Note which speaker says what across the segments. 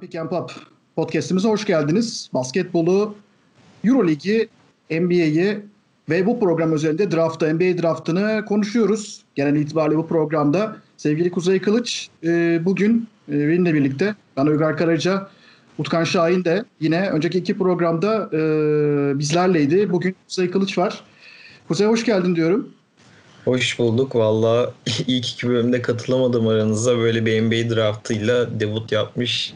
Speaker 1: Pick and Pop podcastimize hoş geldiniz. Basketbolu, Euroligi, NBA'yi ve bu program üzerinde draftı, NBA draftını konuşuyoruz. Genel itibariyle bu programda sevgili Kuzey Kılıç e, bugün e, benimle birlikte, ben Uygar Karaca, Utkan Şahin de yine önceki iki programda e, bizlerleydi. Bugün Kuzey Kılıç var. Kuzey hoş geldin diyorum.
Speaker 2: Hoş bulduk. Valla ilk iki bölümde katılamadım aranıza. Böyle bir NBA draftıyla debut yapmış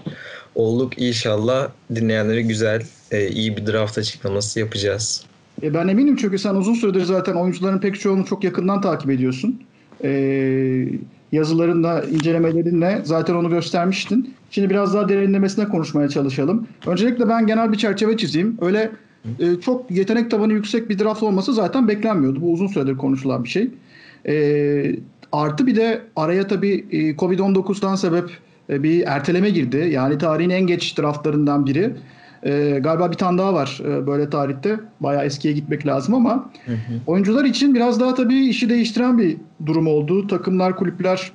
Speaker 2: olduk. İnşallah dinleyenlere güzel, e, iyi bir draft açıklaması yapacağız.
Speaker 1: E ben eminim çünkü sen uzun süredir zaten oyuncuların pek çoğunu çok yakından takip ediyorsun. E, yazılarınla, incelemelerinle zaten onu göstermiştin. Şimdi biraz daha derinlemesine konuşmaya çalışalım. Öncelikle ben genel bir çerçeve çizeyim. Öyle e, çok yetenek tabanı yüksek bir draft olması zaten beklenmiyordu. Bu uzun süredir konuşulan bir şey. E, artı bir de araya tabii e, Covid-19'dan sebep bir erteleme girdi. Yani tarihin en geç draftlarından biri. E, galiba bir tane daha var e, böyle tarihte. Bayağı eskiye gitmek lazım ama hı hı. oyuncular için biraz daha tabii işi değiştiren bir durum oldu. Takımlar, kulüpler,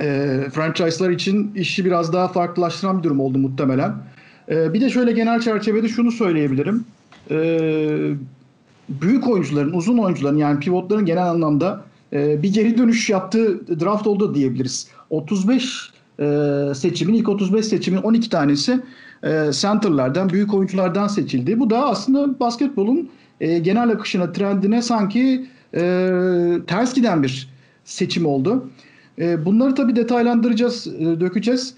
Speaker 1: e, franchise'lar için işi biraz daha farklılaştıran bir durum oldu muhtemelen. E, bir de şöyle genel çerçevede şunu söyleyebilirim. E, büyük oyuncuların, uzun oyuncuların yani pivotların genel anlamda e, bir geri dönüş yaptığı draft oldu diyebiliriz. 35 e, seçimin, ilk 35 seçimin 12 tanesi e, centerlardan, büyük oyunculardan seçildi. Bu da aslında basketbolun e, genel akışına, trendine sanki e, ters giden bir seçim oldu. E, bunları tabii detaylandıracağız, e, dökeceğiz.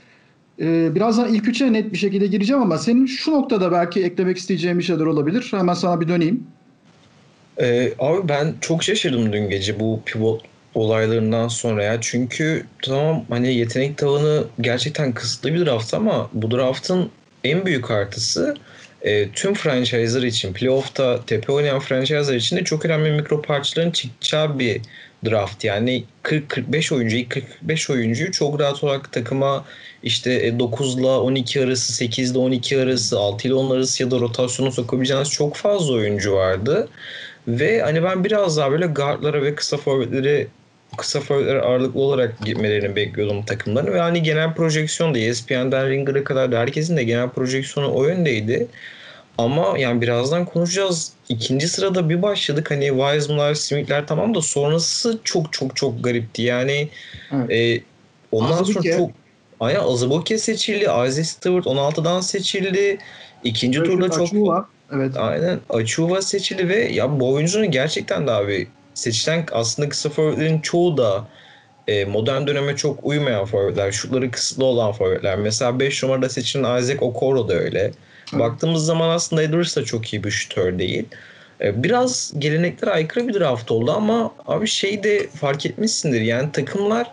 Speaker 1: Birazdan ilk üçe net bir şekilde gireceğim ama senin şu noktada belki eklemek isteyeceğin bir şeyler olabilir. Hemen sana bir döneyim.
Speaker 2: Ee, abi ben çok şaşırdım dün gece bu pivot olaylarından sonra ya. Çünkü tamam hani yetenek tavanı gerçekten kısıtlı bir draft ama bu draftın en büyük artısı e, tüm franchise'lar için playoff'ta tepe oynayan franchise'lar için de çok önemli mikro parçaların çıkacağı bir draft. Yani 40-45 oyuncu, ilk 45 oyuncuyu çok rahat olarak takıma işte 9 ile 12 arası, 8 ile 12 arası, 6 ile 10 arası ya da rotasyona sokabileceğiniz çok fazla oyuncu vardı. Ve hani ben biraz daha böyle guardlara ve kısa forvetleri kısa forvetlere ağırlıklı olarak gitmelerini bekliyordum takımların ve hani genel projeksiyon da ESPN'den Ringer'a kadar da herkesin de genel projeksiyonu o yöndeydi. Ama yani birazdan konuşacağız. İkinci sırada bir başladık. Hani Wiseman'lar, Smith'ler tamam da sonrası çok çok çok garipti. Yani evet. e, ondan Azubuke. sonra çok Aynen Azubuke seçildi. Isaiah Stewart 16'dan seçildi. İkinci evet, turda çok Açuva. Evet. Aynen Açuva seçildi ve ya bu oyuncunun gerçekten de abi seçilen aslında kısa forvetlerin çoğu da e, modern döneme çok uymayan forvetler. Şutları kısıtlı olan forvetler. Mesela 5 numarada seçilen Isaac Okoro da öyle. Hı. Baktığımız zaman aslında Edwards da çok iyi bir şutör değil. E, biraz geleneklere aykırı bir draft oldu ama abi şey de fark etmişsindir. Yani takımlar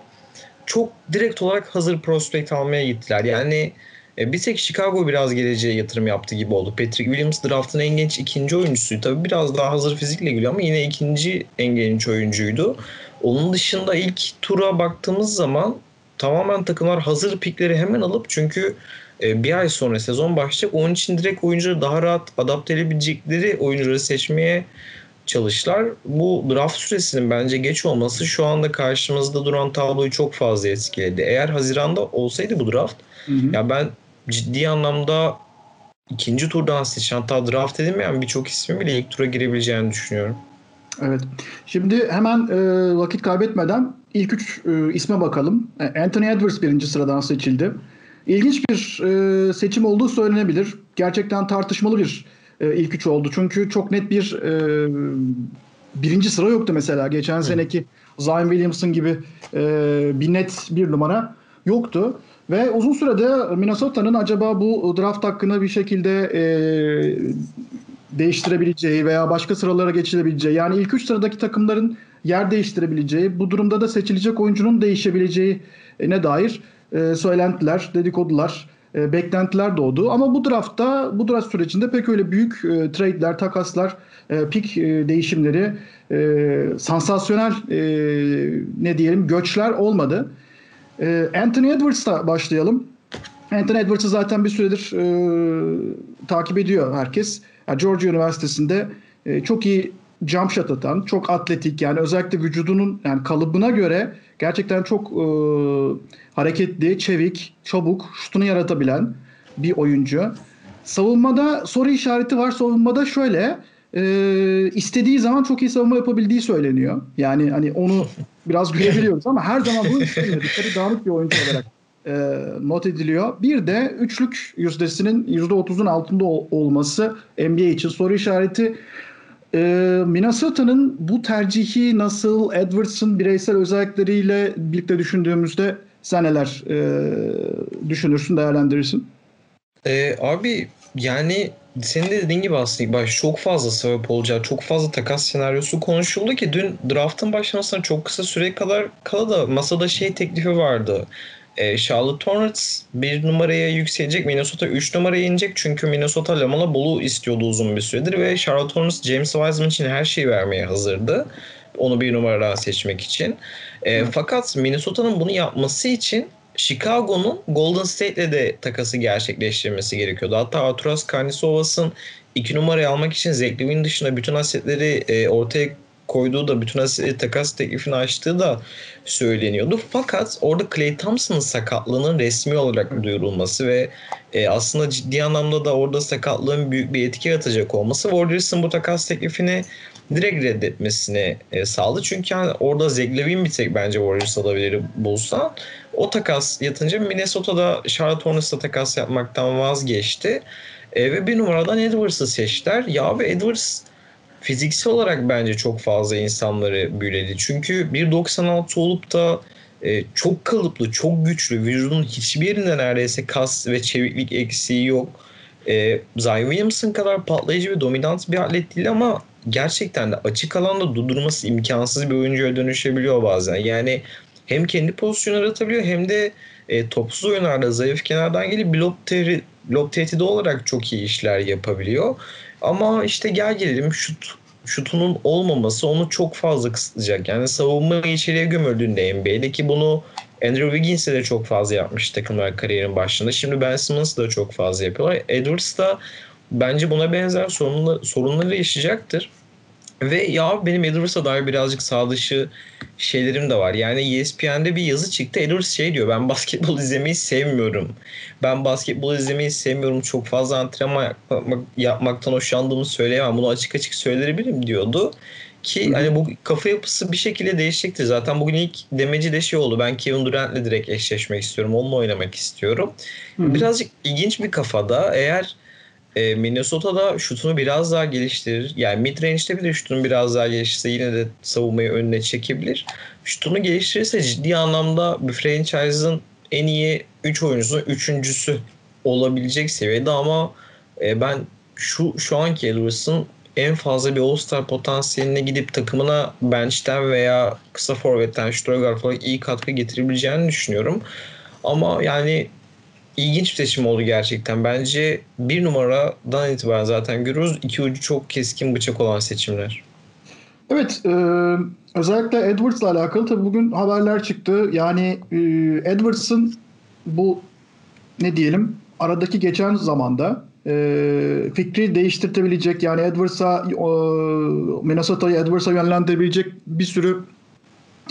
Speaker 2: çok direkt olarak hazır prospect almaya gittiler. Yani e, bir tek Chicago biraz geleceğe yatırım yaptı gibi oldu. Patrick Williams draftın en genç ikinci oyuncusuydu. Tabii biraz daha hazır fizikle geliyor ama yine ikinci en genç oyuncuydu. Onun dışında ilk tura baktığımız zaman tamamen takımlar hazır pikleri hemen alıp çünkü e, bir ay sonra sezon başlayacak. Onun için direkt oyuncuları daha rahat adapte edebilecekleri oyuncuları seçmeye çalıştılar. Bu draft süresinin bence geç olması şu anda karşımızda duran tabloyu çok fazla etkiledi. Eğer Haziran'da olsaydı bu draft hı hı. ya ben ciddi anlamda ikinci turdan seçen hatta draft edilmeyen birçok ismin bile ilk tura girebileceğini düşünüyorum.
Speaker 1: Evet. Şimdi hemen e, vakit kaybetmeden ilk üç e, isme bakalım. E, Anthony Edwards birinci sıradan seçildi. İlginç bir e, seçim olduğu söylenebilir. Gerçekten tartışmalı bir e, ilk üç oldu. Çünkü çok net bir e, birinci sıra yoktu mesela. Geçen seneki Zion Williamson gibi e, bir net bir numara yoktu. Ve uzun sürede Minnesota'nın acaba bu draft hakkını bir şekilde e, değiştirebileceği veya başka sıralara geçilebileceği yani ilk üç sıradaki takımların yer değiştirebileceği bu durumda da seçilecek oyuncunun değişebileceği ne dair e, söylentiler, dedikodular, e, beklentiler doğdu. Ama bu draftta, bu draft sürecinde pek öyle büyük e, trade'ler, takaslar, e, pik e, değişimleri, e, sansasyonel e, ne diyelim göçler olmadı. E, Anthony Edwards'la başlayalım. Anthony Edwards'ı zaten bir süredir e, takip ediyor herkes. Yani Georgia Üniversitesi'nde e, çok iyi jump shot atan, çok atletik yani özellikle vücudunun yani kalıbına göre gerçekten çok e, hareketli, çevik, çabuk, şutunu yaratabilen bir oyuncu. Savunmada soru işareti var. Savunmada şöyle e, istediği zaman çok iyi savunma yapabildiği söyleniyor. Yani hani onu biraz görebiliyoruz ama her zaman bu istemiyor. Dikkat dağınık bir oyuncu olarak e, not ediliyor. Bir de üçlük yüzdesinin %30'un altında ol, olması NBA için soru işareti. E, Minnesota'nın bu tercihi nasıl Edwards'ın bireysel özellikleriyle birlikte düşündüğümüzde sen neler e, düşünürsün, değerlendirirsin?
Speaker 2: Ee, abi yani senin de dediğin gibi aslında baş çok fazla sebep olacağı, çok fazla takas senaryosu konuşuldu ki dün draftın başlamasına çok kısa süre kadar kala da masada şey teklifi vardı. Ee, Charlotte Hornets bir numaraya yükselecek, Minnesota 3 numaraya inecek çünkü Minnesota Lamela Ball'u istiyordu uzun bir süredir ve Charlotte Hornets James Wiseman için her şeyi vermeye hazırdı. Onu bir numara seçmek için. E, fakat Minnesota'nın bunu yapması için Chicago'nun Golden State'le de takası gerçekleştirmesi gerekiyordu. Hatta Arturas Karnisovas'ın iki numarayı almak için Zach Levine dışında bütün asetleri e, ortaya koyduğu da bütün asetleri takas teklifini açtığı da söyleniyordu. Fakat orada Clay Thompson'ın sakatlığının resmi olarak duyurulması ve e, aslında ciddi anlamda da orada sakatlığın büyük bir etki yaratacak olması Warriors'ın bu takas teklifini direkt reddetmesini e, sağladı. Çünkü yani orada Zeglevin bir tek bence Warriors alabilir bulsa. O takas yatınca Minnesota'da Charlotte Hornets'la takas yapmaktan vazgeçti. E, ve bir numaradan Edwards'ı seçtiler. Ya ve Edwards fiziksel olarak bence çok fazla insanları büyüledi. Çünkü 1.96 olup da e, çok kalıplı, çok güçlü, vücudun hiçbir yerinde neredeyse kas ve çeviklik eksiği yok. E, Zion Williamson kadar patlayıcı ve dominant bir atlet değil ama gerçekten de açık alanda durdurması imkansız bir oyuncuya dönüşebiliyor bazen. Yani hem kendi pozisyonu yaratabiliyor hem de e, topsuz oyunlarda zayıf kenardan gelip blok, tehri, blok tehdidi olarak çok iyi işler yapabiliyor. Ama işte gel gelelim şut şutunun olmaması onu çok fazla kısıtlayacak. Yani savunma içeriye gömüldüğünde NBA'de ki bunu Andrew Wiggins'e de çok fazla yapmış takımlar kariyerin başında. Şimdi Ben Simmons da çok fazla yapıyorlar. Edwards da bence buna benzer sorunlar, sorunları yaşayacaktır. Ve ya benim Edwards'a dair birazcık sağ dışı şeylerim de var. Yani ESPN'de bir yazı çıktı. Edwards şey diyor ben basketbol izlemeyi sevmiyorum. Ben basketbol izlemeyi sevmiyorum. Çok fazla antrenman yapmak, yapmaktan hoşlandığımı söyleyemem. Bunu açık açık söyleyebilirim diyordu. Ki hani bu kafa yapısı bir şekilde değişecektir. Zaten bugün ilk demeci de şey oldu. Ben Kevin Durant'le direkt eşleşmek istiyorum. Onunla oynamak istiyorum. Hı-hı. Birazcık ilginç bir kafada. Eğer e, Minnesota'da şutunu biraz daha geliştirir. Yani mid range'de bile şutunu biraz daha geliştirse yine de savunmayı önüne çekebilir. Şutunu geliştirirse ciddi anlamda bir franchise'ın en iyi 3 oyuncusunun üçüncüsü olabilecek seviyede ama e, ben şu şu anki Edwards'ın en fazla bir All-Star potansiyeline gidip takımına bench'ten veya kısa forvetten şutura olarak iyi katkı getirebileceğini düşünüyorum. Ama yani ilginç bir seçim oldu gerçekten. Bence bir numaradan itibaren zaten görüyoruz. iki ucu çok keskin bıçak olan seçimler.
Speaker 1: Evet. E, özellikle Edwards'la alakalı tabii bugün haberler çıktı. Yani e, Edwards'ın bu ne diyelim aradaki geçen zamanda e, fikri değiştirtebilecek yani Edwards'a e, Minnesota'yı Edwards'a yönlendirebilecek bir sürü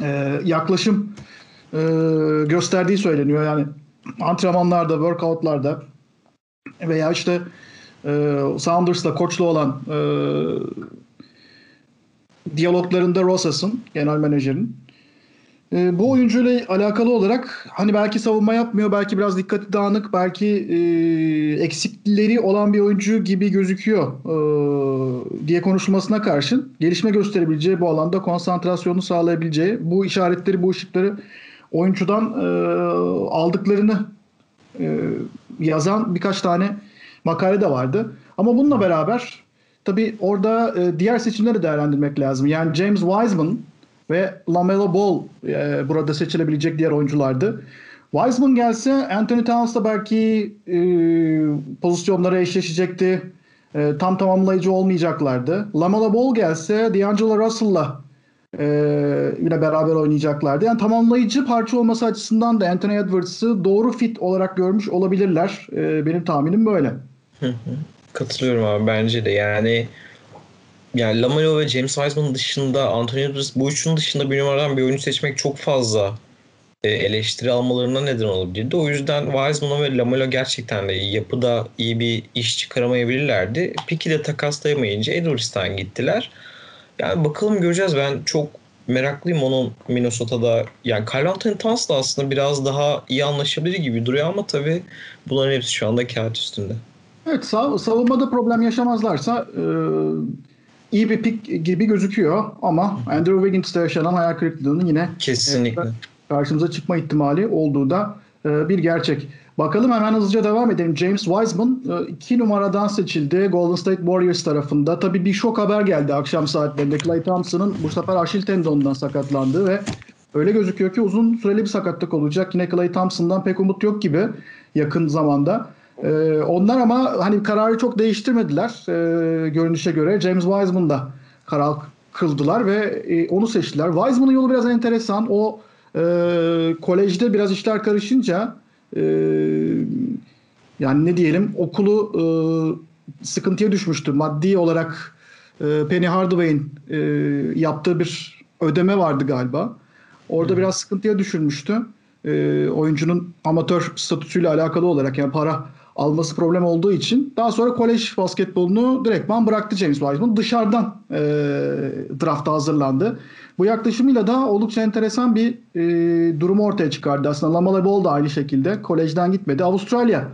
Speaker 1: e, yaklaşım e, gösterdiği söyleniyor. Yani antrenmanlarda, workoutlarda veya işte e, Sounders'la koçlu olan e, diyaloglarında Rosas'ın, genel menajerin e, bu oyuncuyla alakalı olarak hani belki savunma yapmıyor, belki biraz dikkati dağınık, belki e, eksikleri olan bir oyuncu gibi gözüküyor e, diye konuşulmasına karşın gelişme gösterebileceği bu alanda konsantrasyonu sağlayabileceği bu işaretleri, bu ışıkları oyuncudan e, aldıklarını e, yazan birkaç tane makale de vardı. Ama bununla beraber tabii orada e, diğer seçimleri değerlendirmek lazım. Yani James Wiseman ve LaMelo Ball e, burada seçilebilecek diğer oyunculardı. Wiseman gelse Anthony Towns'la belki e, pozisyonlara eşleşecekti. E, tam tamamlayıcı olmayacaklardı. LaMelo Ball gelse D'Angelo Russell'la e, yine beraber oynayacaklardı. Yani tamamlayıcı parça olması açısından da Anthony Edwards'ı doğru fit olarak görmüş olabilirler. E, benim tahminim böyle.
Speaker 2: Katılıyorum abi bence de yani yani Lamelo ve James Wiseman dışında Anthony Edwards bu üçünün dışında bir numaradan bir oyuncu seçmek çok fazla e, eleştiri almalarına neden olabilirdi. O yüzden Wiseman ve Lamelo gerçekten de yapıda iyi bir iş çıkaramayabilirlerdi. Peki de takaslayamayınca Edwards'tan gittiler. Yani bakalım göreceğiz. Ben çok meraklıyım onun Minnesota'da. Yani Carl Anthony Towns da aslında biraz daha iyi anlaşabilir gibi duruyor ama tabii bunların hepsi şu anda kağıt üstünde.
Speaker 1: Evet sav- savunmada problem yaşamazlarsa e, iyi bir pik gibi gözüküyor ama Andrew Wiggins'te yaşanan hayal kırıklığının yine
Speaker 2: Kesinlikle.
Speaker 1: e, karşımıza çıkma ihtimali olduğu da e, bir gerçek. Bakalım hemen hızlıca devam edelim. James Wiseman 2 numaradan seçildi Golden State Warriors tarafında. Tabii bir şok haber geldi akşam saatlerinde. Klay Thompson'ın bu sefer Aşil tendonundan sakatlandığı ve öyle gözüküyor ki uzun süreli bir sakatlık olacak. Yine Klay Thompson'dan pek umut yok gibi yakın zamanda. Ee, onlar ama hani kararı çok değiştirmediler e, görünüşe göre. James Wiseman da karar kıldılar ve e, onu seçtiler. Wiseman'ın yolu biraz enteresan. O e, kolejde biraz işler karışınca e, yani ne diyelim okulu e, sıkıntıya düşmüştü. Maddi olarak e, Penny Hardaway'in e, yaptığı bir ödeme vardı galiba. Orada hmm. biraz sıkıntıya düşürmüştü. E, oyuncunun amatör statüsüyle alakalı olarak yani para alması problem olduğu için daha sonra kolej basketbolunu direktman bıraktı James Wiseman. Dışarıdan e, drafta hazırlandı. Bu yaklaşımıyla da oldukça enteresan bir e, durumu ortaya çıkardı. Aslında Lamela Ball da aynı şekilde kolejden gitmedi. Avustralya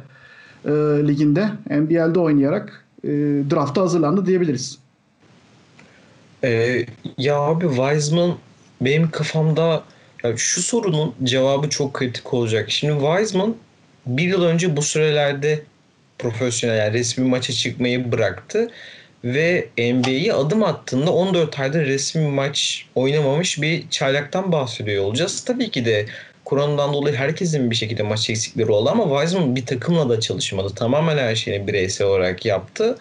Speaker 1: e, liginde NBL'de oynayarak e, drafta hazırlandı diyebiliriz.
Speaker 2: Ee, ya abi Wiseman benim kafamda yani şu sorunun cevabı çok kritik olacak. Şimdi Wiseman bir yıl önce bu sürelerde profesyonel yani resmi maça çıkmayı bıraktı ve NBA'ye adım attığında 14 ayda resmi maç oynamamış bir çaylaktan bahsediyor olacağız. Tabii ki de Kur'an'dan dolayı herkesin bir şekilde maç eksikleri oldu ama Wiseman bir takımla da çalışmadı. Tamamen her şeyini bireysel olarak yaptı.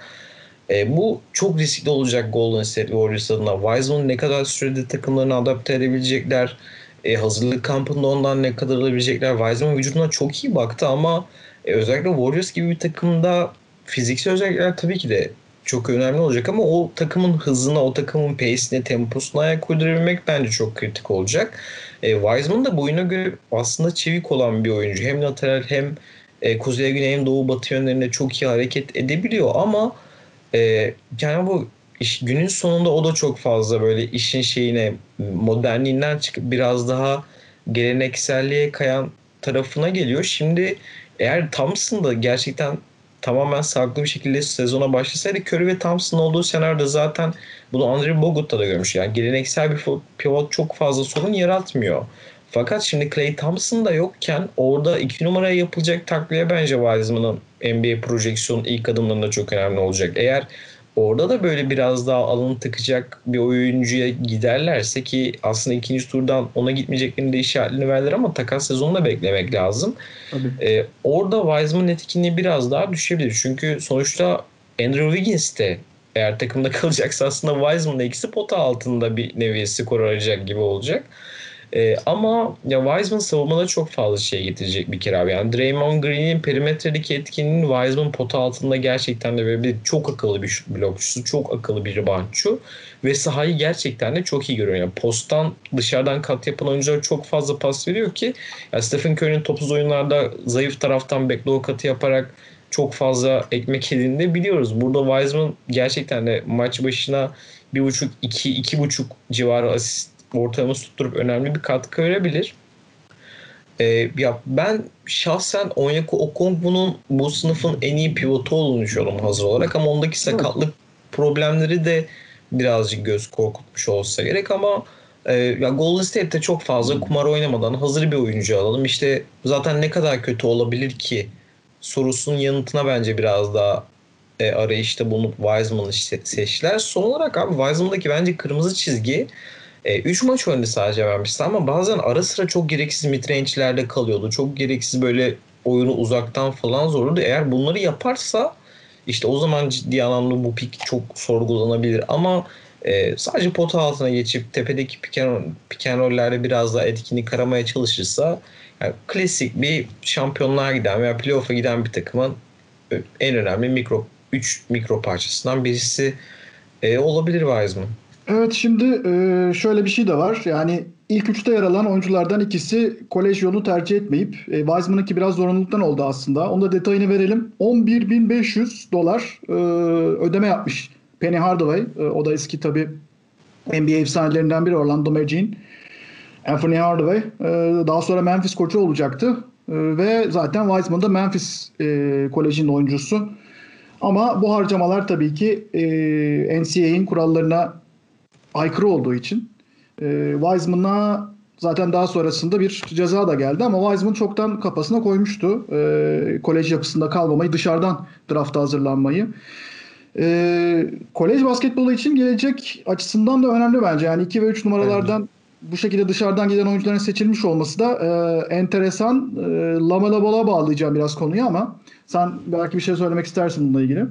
Speaker 2: E, bu çok riskli olacak Golden State Warriors adına. Wiseman ne kadar sürede takımlarını adapte edebilecekler? E, hazırlık kampında ondan ne kadar alabilecekler? Wiseman vücuduna çok iyi baktı ama e, özellikle Warriors gibi bir takımda fiziksel özellikler tabii ki de çok önemli olacak ama o takımın hızına, o takımın pace'ine, temposuna ayak uydurabilmek bence çok kritik olacak. E, Wiseman da boyuna göre aslında çevik olan bir oyuncu. Hem lateral hem e, kuzey güney hem doğu batı yönlerinde çok iyi hareket edebiliyor ama e, yani bu iş, günün sonunda o da çok fazla böyle işin şeyine modernliğinden çıkıp biraz daha gelenekselliğe kayan tarafına geliyor. Şimdi eğer Thompson da gerçekten tamamen sağlıklı bir şekilde sezona başlasaydı Curry ve Thompson olduğu senaryoda zaten bunu Andrew Bogut'ta da görmüş. Yani geleneksel bir pivot çok fazla sorun yaratmıyor. Fakat şimdi Clay Thompson da yokken orada iki numaraya yapılacak takviye bence Wiseman'ın NBA projeksiyonu ilk adımlarında çok önemli olacak. Eğer orada da böyle biraz daha alın tıkacak bir oyuncuya giderlerse ki aslında ikinci turdan ona gitmeyeceklerini de işaretini verdiler ama takas sezonunda beklemek lazım. Ee, orada Wiseman etkinliği biraz daha düşebilir. Çünkü sonuçta Andrew Wiggins de eğer takımda kalacaksa aslında Wiseman'la ikisi pota altında bir nevi skor arayacak gibi olacak. E, ama ya Wiseman savunmada çok fazla şey getirecek bir kere abi. Yani Draymond Green'in perimetredeki etkinliğinin Wiseman pota altında gerçekten de böyle bir çok akıllı bir blokçusu, çok akıllı bir reboundçu ve sahayı gerçekten de çok iyi görüyor. Yani posttan dışarıdan kat yapan oyuncular çok fazla pas veriyor ki yani Stephen Curry'nin topsuz oyunlarda zayıf taraftan backdoor katı yaparak çok fazla ekmek yediğini biliyoruz. Burada Wiseman gerçekten de maç başına bir buçuk, iki, iki buçuk civarı asist ortalaması tutturup önemli bir katkı verebilir. Ee, ya ben şahsen Onyeko Okongwu'nun bu sınıfın en iyi pivotu olduğunu düşünüyorum hazır olarak ama ondaki sakatlık problemleri de birazcık göz korkutmuş olsa gerek ama e, ya Golden State'te çok fazla kumar oynamadan hazır bir oyuncu alalım. İşte zaten ne kadar kötü olabilir ki sorusunun yanıtına bence biraz daha e, arayışta bulunup Wiseman'ı seçtiler. Son olarak abi Wiseman'daki bence kırmızı çizgi 3 e, maç oynadı sadece vermişti ama bazen ara sıra çok gereksiz midrange'lerde kalıyordu. Çok gereksiz böyle oyunu uzaktan falan zorladı. Eğer bunları yaparsa işte o zaman ciddi anlamda bu pik çok sorgulanabilir. Ama e, sadece pota altına geçip tepedeki piken rollerde biraz daha etkinlik aramaya çalışırsa yani klasik bir şampiyonluğa giden veya playoff'a giden bir takımın en önemli mikro 3 mikro parçasından birisi E, olabilir Wiseman.
Speaker 1: Evet şimdi e, şöyle bir şey de var. Yani ilk üçte yer alan oyunculardan ikisi kolej yolunu tercih etmeyip e, Wiseman'ınki biraz zorunluluktan oldu aslında. Onun da detayını verelim. 11.500 dolar e, ödeme yapmış Penny Hardaway. E, o da eski tabii NBA efsanelerinden biri Orlando Magic'in. Anthony Hardaway daha sonra Memphis koçu olacaktı. Ve zaten Wiseman da Memphis e, Koleji'nin oyuncusu. Ama bu harcamalar tabii ki e, NCAA'in kurallarına aykırı olduğu için e, Wiseman'a zaten daha sonrasında bir ceza da geldi ama Wiseman çoktan kafasına koymuştu. E, kolej yapısında kalmamayı, dışarıdan drafta hazırlanmayı. E, kolej basketbolu için gelecek açısından da önemli bence. Yani 2 ve 3 numaralardan bu şekilde dışarıdan giden oyuncuların seçilmiş olması da e, enteresan. E, Lamela Ball'a bağlayacağım biraz konuyu ama sen belki bir şey söylemek istersin bununla ilgili.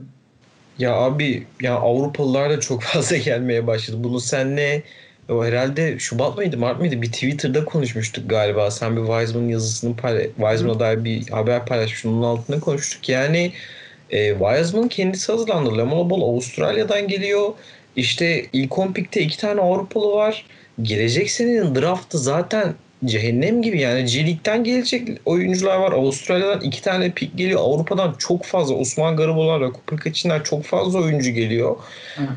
Speaker 2: Ya abi ya Avrupalılar da çok fazla gelmeye başladı. Bunu senle o herhalde Şubat mıydı Mart mıydı bir Twitter'da konuşmuştuk galiba. Sen bir Wiseman yazısını paylaş, Wiseman'a dair bir haber paylaşmıştın. Onun altında konuştuk. Yani e, Wiseman kendisi hazırlandı. Lamelo Ball Avustralya'dan geliyor. İşte ilk 10 pikte iki tane Avrupalı var. Gelecek senenin draftı zaten cehennem gibi yani League'den gelecek oyuncular var. Avustralya'dan iki tane pik geliyor. Avrupa'dan çok fazla Osman Cooper Kaçinler çok fazla oyuncu geliyor.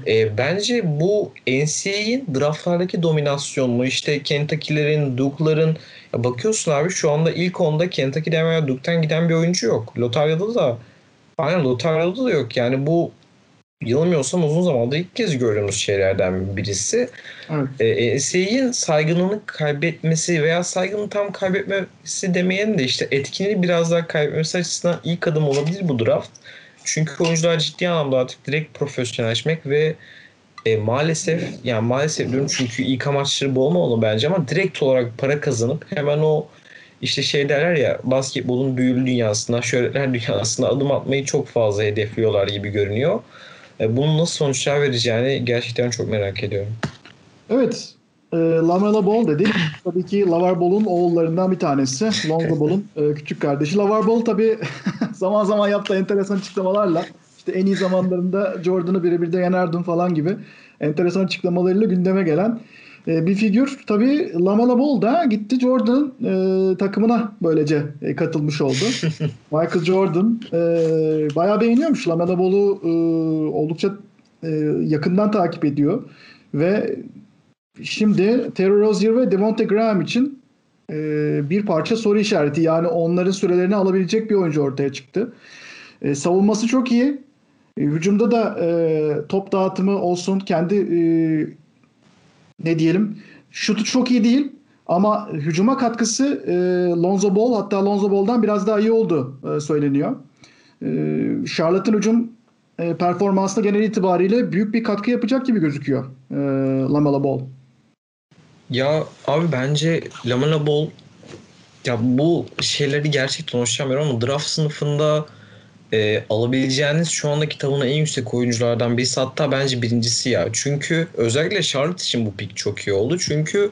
Speaker 2: E, bence bu NCAA'in draftlardaki dominasyonunu işte Kentucky'lerin, Duke'ların bakıyorsun abi şu anda ilk onda Kentucky'den veya Duke'den giden bir oyuncu yok. Lotarya'da da aynen Lotarya'da da yok. Yani bu yanılmıyorsam uzun zamandır ilk kez gördüğümüz şeylerden birisi. Evet. E, NCAA'nin saygınlığını kaybetmesi veya saygını tam kaybetmesi demeyelim de işte etkinliği biraz daha kaybetmesi açısından ilk adım olabilir bu draft. Çünkü oyuncular ciddi anlamda artık direkt profesyonelleşmek ve e, maalesef yani maalesef diyorum çünkü ilk amaçları bu olmamalı bence ama direkt olarak para kazanıp hemen o işte şey derler ya basketbolun büyülü dünyasına, şöhretler dünyasına adım atmayı çok fazla hedefliyorlar gibi görünüyor. E, bunun nasıl sonuçlar vereceğini gerçekten çok merak ediyorum.
Speaker 1: Evet. E, Lamela Ball dedik. Tabii ki Lavar Ball'un oğullarından bir tanesi. Lonzo Ball'un e, küçük kardeşi. Lavar Ball tabii zaman zaman yaptığı enteresan açıklamalarla işte en iyi zamanlarında Jordan'ı birebir de yenerdim falan gibi enteresan açıklamalarıyla gündeme gelen e, bir figür. Tabii Lamela Ball da gitti Jordan e, takımına böylece e, katılmış oldu. Michael Jordan e, bayağı beğeniyormuş. Lamela Ball'u e, oldukça e, yakından takip ediyor. Ve şimdi Terry Rozier ve Devonte Graham için e, bir parça soru işareti. Yani onların sürelerini alabilecek bir oyuncu ortaya çıktı. E, savunması çok iyi. E, hücumda da e, top dağıtımı olsun, kendi e, ne diyelim şutu çok iyi değil ama hücuma katkısı e, Lonzo Ball hatta Lonzo Ball'dan biraz daha iyi oldu e, söyleniyor. E, Charlotte'ın hücum e, performansına genel itibariyle büyük bir katkı yapacak gibi gözüküyor e, Lamela Ball.
Speaker 2: Ya abi bence Lamela Ball ya bu şeyleri gerçekten hoşlanmıyorum ama draft sınıfında e, alabileceğiniz şu anda kitabına en yüksek oyunculardan birisi hatta bence birincisi ya. Çünkü özellikle Charlotte için bu pick çok iyi oldu. Çünkü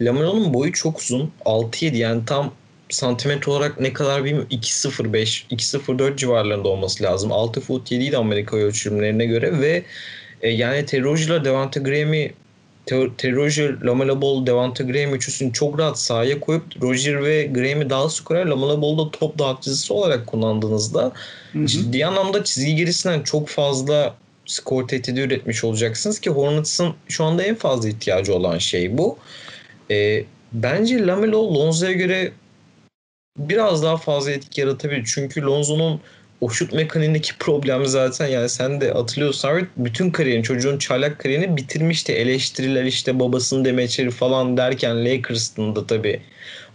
Speaker 2: Lamelo'nun boyu çok uzun. 6-7 yani tam santimetre olarak ne kadar bilmiyorum 2.05 2.04 civarlarında olması lazım. 6 foot 7 idi Amerika ölçümlerine göre ve e, yani Terry ile Devante Graham'i Terry Rozier, Lamela Ball, Devante Graham üçlüsünü çok rahat sahaya koyup Rozier ve Graham'i daha skorer, Lamela Ball'da top dağıtıcısı olarak kullandığınızda Hı-hı. ciddi anlamda çizgi gerisinden çok fazla skor tehdidi üretmiş olacaksınız ki Hornets'ın şu anda en fazla ihtiyacı olan şey bu. E, bence Lamelo Lonzo'ya göre biraz daha fazla etki yaratabilir. Çünkü Lonzo'nun o şut mekaniğindeki problem zaten yani sen de hatırlıyorsan bütün kariyerini çocuğun çaylak kariyerini bitirmişti. Eleştiriler işte babasının demeçleri falan derken Lakers'ın da tabii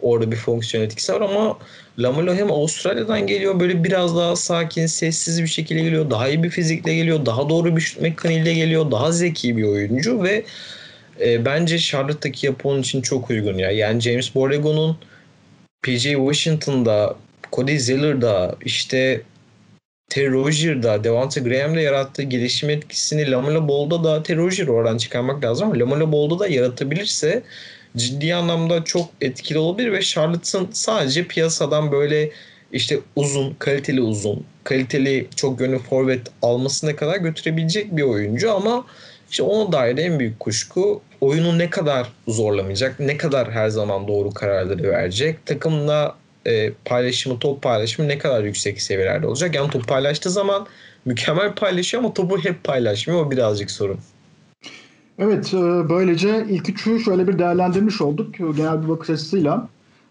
Speaker 2: orada bir fonksiyon etkisi var ama Lamelo hem Avustralya'dan geliyor böyle biraz daha sakin, sessiz bir şekilde geliyor. Daha iyi bir fizikle geliyor. Daha doğru bir şut mekaniğiyle geliyor. Daha zeki bir oyuncu ve e, bence Charlotte'daki yapı onun için çok uygun ya. Yani James Borrego'nun PJ Washington'da, Cody Zeller'da işte Terry Rozier'da Devante Graham'le yarattığı gelişim etkisini Lamelo Ball'da da Terry Rozier oradan çıkarmak lazım ama Lamelo Ball'da da yaratabilirse ciddi anlamda çok etkili olabilir ve Charlotte'ın sadece piyasadan böyle işte uzun, kaliteli uzun, kaliteli çok yönlü forvet almasına kadar götürebilecek bir oyuncu ama İşte ona dair en büyük kuşku oyunu ne kadar zorlamayacak, ne kadar her zaman doğru kararları verecek, takımla e, paylaşımı, top paylaşımı ne kadar yüksek seviyelerde olacak. Yani top paylaştığı zaman mükemmel paylaşıyor ama topu hep paylaşmıyor. O birazcık sorun.
Speaker 1: Evet, e, böylece ilk üçü şöyle bir değerlendirmiş olduk genel bir bakış açısıyla.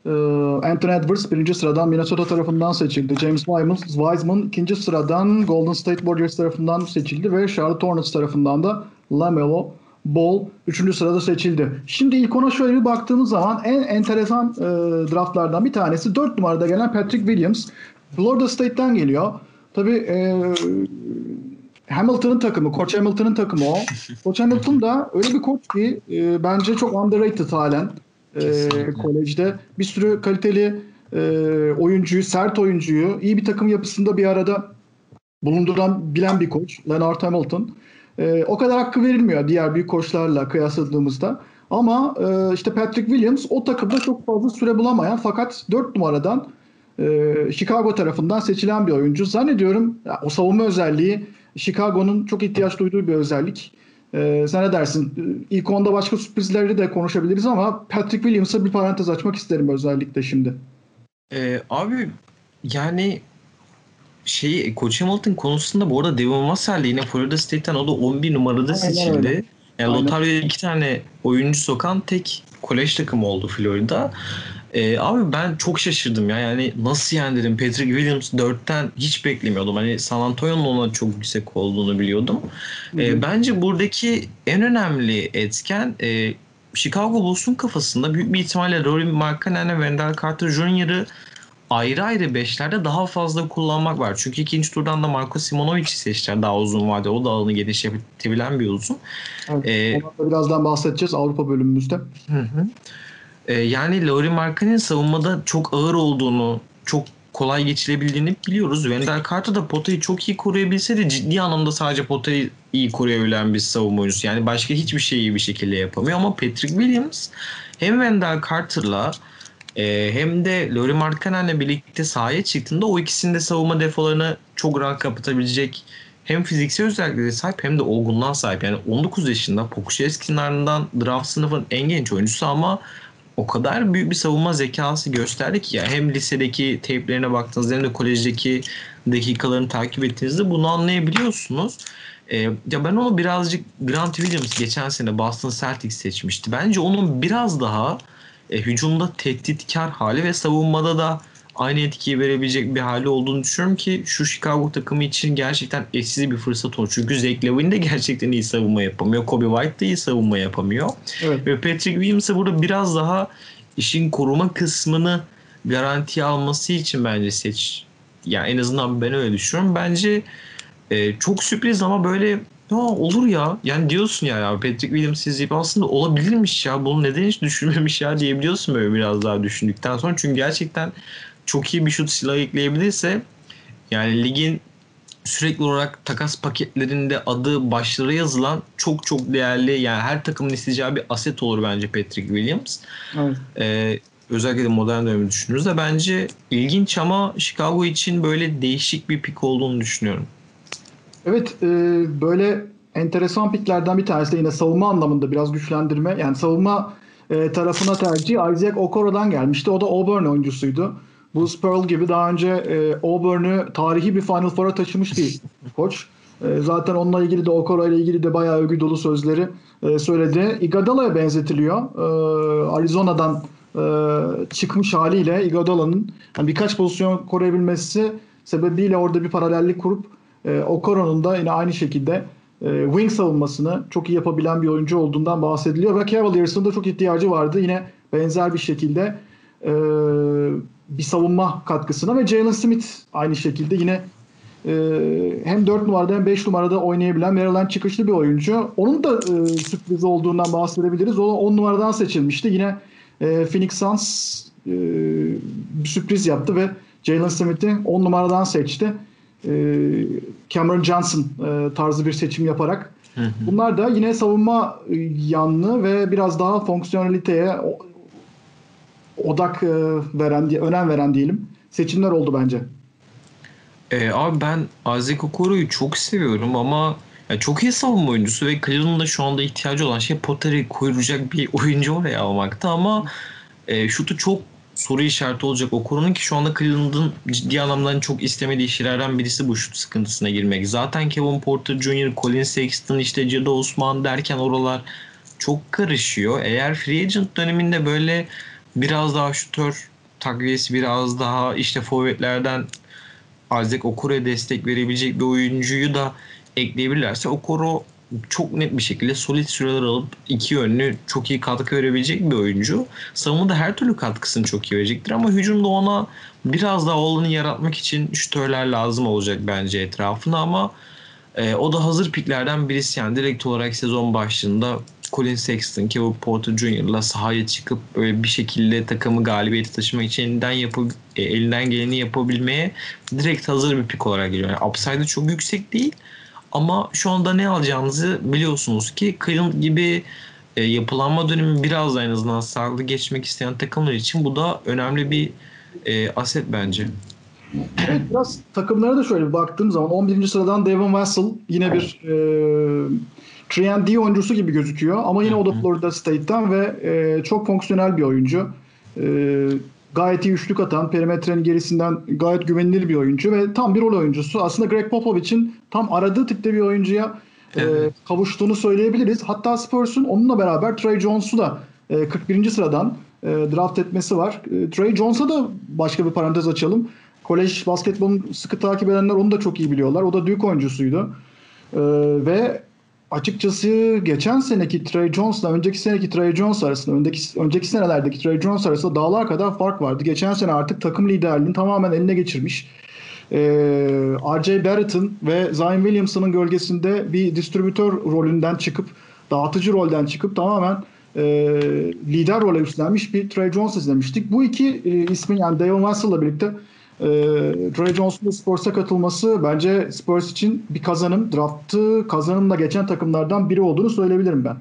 Speaker 1: E, Anthony Edwards birinci sıradan Minnesota tarafından seçildi. James Wiseman ikinci sıradan Golden State Warriors tarafından seçildi ve Charlotte Hornets tarafından da LaMelo Ball üçüncü sırada seçildi. Şimdi ilk ona şöyle bir baktığımız zaman en enteresan e, draftlardan bir tanesi 4 numarada gelen Patrick Williams. Florida State'ten geliyor. Tabii e, Hamilton'ın takımı, Koç Hamilton'ın takımı o. Koç Hamilton da öyle bir koç ki e, bence çok underrated halen e, kolejde. Bir sürü kaliteli e, oyuncuyu, sert oyuncuyu, iyi bir takım yapısında bir arada bulunduran bilen bir koç. Leonard Hamilton. E, o kadar hakkı verilmiyor diğer büyük koçlarla kıyasladığımızda. Ama e, işte Patrick Williams o takımda çok fazla süre bulamayan fakat 4 numaradan e, Chicago tarafından seçilen bir oyuncu. Zannediyorum ya, o savunma özelliği Chicago'nun çok ihtiyaç duyduğu bir özellik. Ee, sen ne dersin? İlk onda başka sürprizleri de konuşabiliriz ama Patrick Williams'a bir parantez açmak isterim özellikle şimdi.
Speaker 2: Ee, abi yani şey Coach Hamilton konusunda bu arada Devon Vassell yine Florida State'ten o da 11 numarada seçildi. Öyle. Yani Lotario'ya iki tane oyuncu sokan tek kolej takımı oldu Florida. Ee, abi ben çok şaşırdım ya. Yani nasıl yani dedim Patrick Williams 4'ten hiç beklemiyordum. Hani San Antonio'nun ona çok yüksek olduğunu biliyordum. Ee, bence buradaki en önemli etken e, Chicago Bulls'un kafasında büyük bir ihtimalle Rory ve Wendell Carter Jr.'ı ayrı ayrı beşlerde daha fazla kullanmak var. Çünkü ikinci turdan da Marco Simonovic'i seçtiler daha uzun vade. O da alanı genişletebilen bir uzun.
Speaker 1: Evet, ee, birazdan bahsedeceğiz Avrupa bölümümüzde. Hı hı.
Speaker 2: Ee, yani Laurie Markkanen savunmada çok ağır olduğunu, çok kolay geçilebildiğini biliyoruz. Wendell Carter da potayı çok iyi koruyabilse de ciddi anlamda sadece potayı iyi koruyabilen bir savunma oyuncusu. Yani başka hiçbir şeyi iyi bir şekilde yapamıyor ama Patrick Williams hem Wendell Carter'la e, hem de Laurie Markkanen'le birlikte sahaya çıktığında o ikisinin de savunma defolarını çok rahat kapatabilecek hem fiziksel özelliklere sahip hem de olgunluğa sahip. Yani 19 yaşında Pokuševski'nin ardından draft sınıfın en genç oyuncusu ama o kadar büyük bir savunma zekası gösterdi ki ya hem lisedeki teyplerine baktığınızda hem de kolejdeki dakikalarını takip ettiğinizde bunu anlayabiliyorsunuz. Ee, ya ben onu birazcık Grant Williams geçen sene Boston Celtics seçmişti. Bence onun biraz daha e, hücumda tehditkar hali ve savunmada da aynı etkiyi verebilecek bir hali olduğunu düşünüyorum ki şu Chicago takımı için gerçekten eşsiz bir fırsat olur. Çünkü Zach Lavin de gerçekten iyi savunma yapamıyor. Kobe White de iyi savunma yapamıyor. Evet. Ve Patrick Williams'ı burada biraz daha işin koruma kısmını garantiye alması için bence seç. Yani en azından ben öyle düşünüyorum. Bence e, çok sürpriz ama böyle ya olur ya. Yani diyorsun ya ya Patrick Williams izleyip aslında olabilirmiş ya. Bunu neden hiç düşünmemiş ya diyebiliyorsun böyle biraz daha düşündükten sonra. Çünkü gerçekten çok iyi bir şut silahı ekleyebilirse yani ligin sürekli olarak takas paketlerinde adı başlara yazılan çok çok değerli yani her takımın isteyeceği bir aset olur bence Patrick Williams. Evet. Ee, özellikle de modern dönemi düşünürüz bence ilginç ama Chicago için böyle değişik bir pik olduğunu düşünüyorum.
Speaker 1: Evet e, böyle enteresan piklerden bir tanesi de yine savunma anlamında biraz güçlendirme. Yani savunma e, tarafına tercih Isaac Okoro'dan gelmişti. O da Auburn oyuncusuydu. Bruce Pearl gibi daha önce e, Auburn'u tarihi bir Final Four'a taşımış bir koç. E, zaten onunla ilgili de Okoro ile ilgili de bayağı övgü dolu sözleri e, söyledi. Iguodala'ya benzetiliyor. E, Arizona'dan e, çıkmış haliyle Iguodala'nın yani birkaç pozisyon koruyabilmesi sebebiyle orada bir paralellik kurup e, Okoro'nun da yine aynı şekilde e, wing savunmasını çok iyi yapabilen bir oyuncu olduğundan bahsediliyor ve Cavaliers'ın da çok ihtiyacı vardı. Yine benzer bir şekilde e, bir savunma katkısına ve Jalen Smith aynı şekilde yine e, hem 4 numarada hem 5 numarada oynayabilen Maryland çıkışlı bir oyuncu. Onun da e, sürpriz olduğundan bahsedebiliriz. O 10 numaradan seçilmişti. Yine e, Phoenix Suns e, sürpriz yaptı ve Jalen Smith'i 10 numaradan seçti. E, Cameron Johnson e, tarzı bir seçim yaparak. Bunlar da yine savunma yanlı ve biraz daha fonksiyoneliteye odak e, veren, önem veren diyelim seçimler oldu bence.
Speaker 2: E, abi ben Isaac Okoro'yu çok seviyorum ama Yani çok iyi savunma oyuncusu ve Cleveland'da şu anda ihtiyacı olan şey Potter'i koyacak bir oyuncu oraya almakta ama e, şutu çok soru işareti olacak o konunun ki şu anda Cleveland'ın ciddi anlamda çok istemediği şeylerden birisi bu şut sıkıntısına girmek. Zaten Kevin Porter Jr., Colin Sexton, işte Cedi Osman derken oralar çok karışıyor. Eğer free agent döneminde böyle biraz daha şutör takviyesi biraz daha işte forvetlerden Isaac Okoro'ya destek verebilecek bir oyuncuyu da ekleyebilirlerse Okoro çok net bir şekilde solid süreler alıp iki yönlü çok iyi katkı verebilecek bir oyuncu. Savunmada her türlü katkısını çok iyi verecektir ama hücumda ona biraz daha olanı yaratmak için şütörler lazım olacak bence etrafına ama e, o da hazır piklerden birisi yani direkt olarak sezon başında Colin Sexton, Kevin Porter Jr.'la sahaya çıkıp böyle bir şekilde takımı galibiyete taşımak için elinden, yapı, e, elinden geleni yapabilmeye direkt hazır bir pik olarak geliyor. Yani upside'ı çok yüksek değil ama şu anda ne alacağınızı biliyorsunuz ki Cleveland gibi e, yapılanma dönemi biraz da en azından sağlıklı geçmek isteyen takımlar için bu da önemli bir e, aset bence.
Speaker 1: Evet biraz takımlara da şöyle bir baktığım zaman 11. sıradan Devin Vassell yine bir e, 3 oyuncusu gibi gözüküyor ama yine o da Florida State'ten ve e, çok fonksiyonel bir oyuncu. E, gayet iyi üçlük atan, perimetrenin gerisinden gayet güvenilir bir oyuncu ve tam bir rol oyuncusu. Aslında Greg Popovich'in tam aradığı tipte bir oyuncuya e, kavuştuğunu söyleyebiliriz. Hatta Spurs'un onunla beraber Trey Jones'u da e, 41. sıradan e, draft etmesi var. E, Trey Jones'a da başka bir parantez açalım. Kolej basketbolunu sıkı takip edenler onu da çok iyi biliyorlar. O da Duke oyuncusuydu. E, ve açıkçası geçen seneki Trey Jones'la önceki seneki Trey Jones arasında önceki, önceki senelerdeki Trey Jones arasında dağlar kadar fark vardı. Geçen sene artık takım liderliğini tamamen eline geçirmiş. Ee, R.J. Barrett'ın ve Zion Williamson'ın gölgesinde bir distribütör rolünden çıkıp dağıtıcı rolden çıkıp tamamen e, lider role üstlenmiş bir Trey Jones izlemiştik. Bu iki e, ismin yani Devon Vassell'la birlikte e, Trey Jones'un da Spurs'a katılması bence Spurs için bir kazanım. Draft'ı kazanımla geçen takımlardan biri olduğunu söyleyebilirim ben.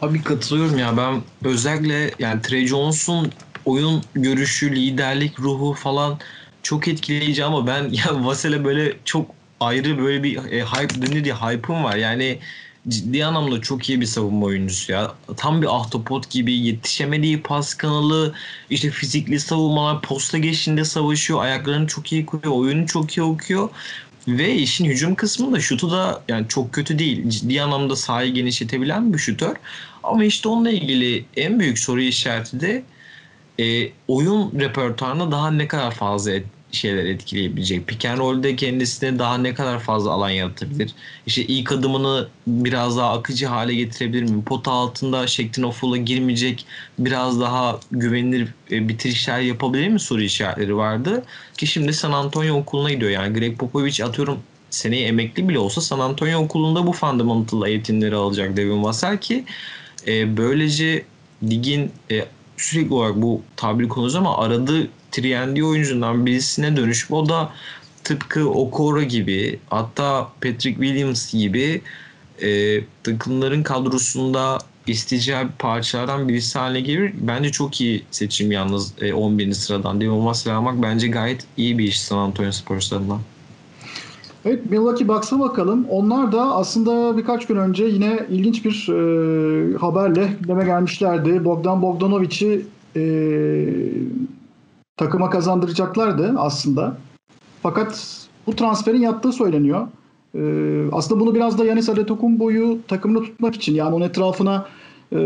Speaker 2: Abi katılıyorum ya ben özellikle yani Trey Jones'un oyun görüşü, liderlik ruhu falan çok etkileyici ama ben ya Vasel'e böyle çok ayrı böyle bir e, hype denir ya hype'ım var. Yani ciddi anlamda çok iyi bir savunma oyuncusu ya. Tam bir ahtapot gibi yetişemediği pas kanalı, işte fizikli savunmalar, posta geçişinde savaşıyor, ayaklarını çok iyi koyuyor, oyunu çok iyi okuyor. Ve işin hücum kısmında şutu da yani çok kötü değil. Ciddi anlamda sahayı genişletebilen bir şutör. Ama işte onunla ilgili en büyük soru işareti de e, oyun repertuarına daha ne kadar fazla et, şeyler etkileyebilecek. Pick and roll'de kendisine daha ne kadar fazla alan yaratabilir. İşte ilk adımını biraz daha akıcı hale getirebilir mi? Pota altında şeklin ofula girmeyecek biraz daha güvenilir e, bitirişler yapabilir mi soru işaretleri vardı. Ki şimdi San Antonio okuluna gidiyor. Yani Greg Popovich atıyorum seneye emekli bile olsa San Antonio okulunda bu fundamental eğitimleri alacak Devin Vassell ki e, böylece ligin e, sürekli olarak bu tabiri konuşuyoruz ama aradığı Triendy oyuncundan birisine dönüşüp o da tıpkı Okoro gibi hatta Patrick Williams gibi e, takımların kadrosunda isteyeceği parçalardan birisi haline gelir. Bence çok iyi seçim yalnız e, 11. sıradan. Devon Vassell almak bence gayet iyi bir iş San Antonio Spurs.
Speaker 1: Evet Milwaukee Bucks'a bakalım. Onlar da aslında birkaç gün önce yine ilginç bir e, haberle gündeme gelmişlerdi. Bogdan Bogdanovic'i e, takıma kazandıracaklardı aslında. Fakat bu transferin yattığı söyleniyor. Ee, aslında bunu biraz da Yanis Antetokounmpo'yu takımda tutmak için yani onun etrafına e,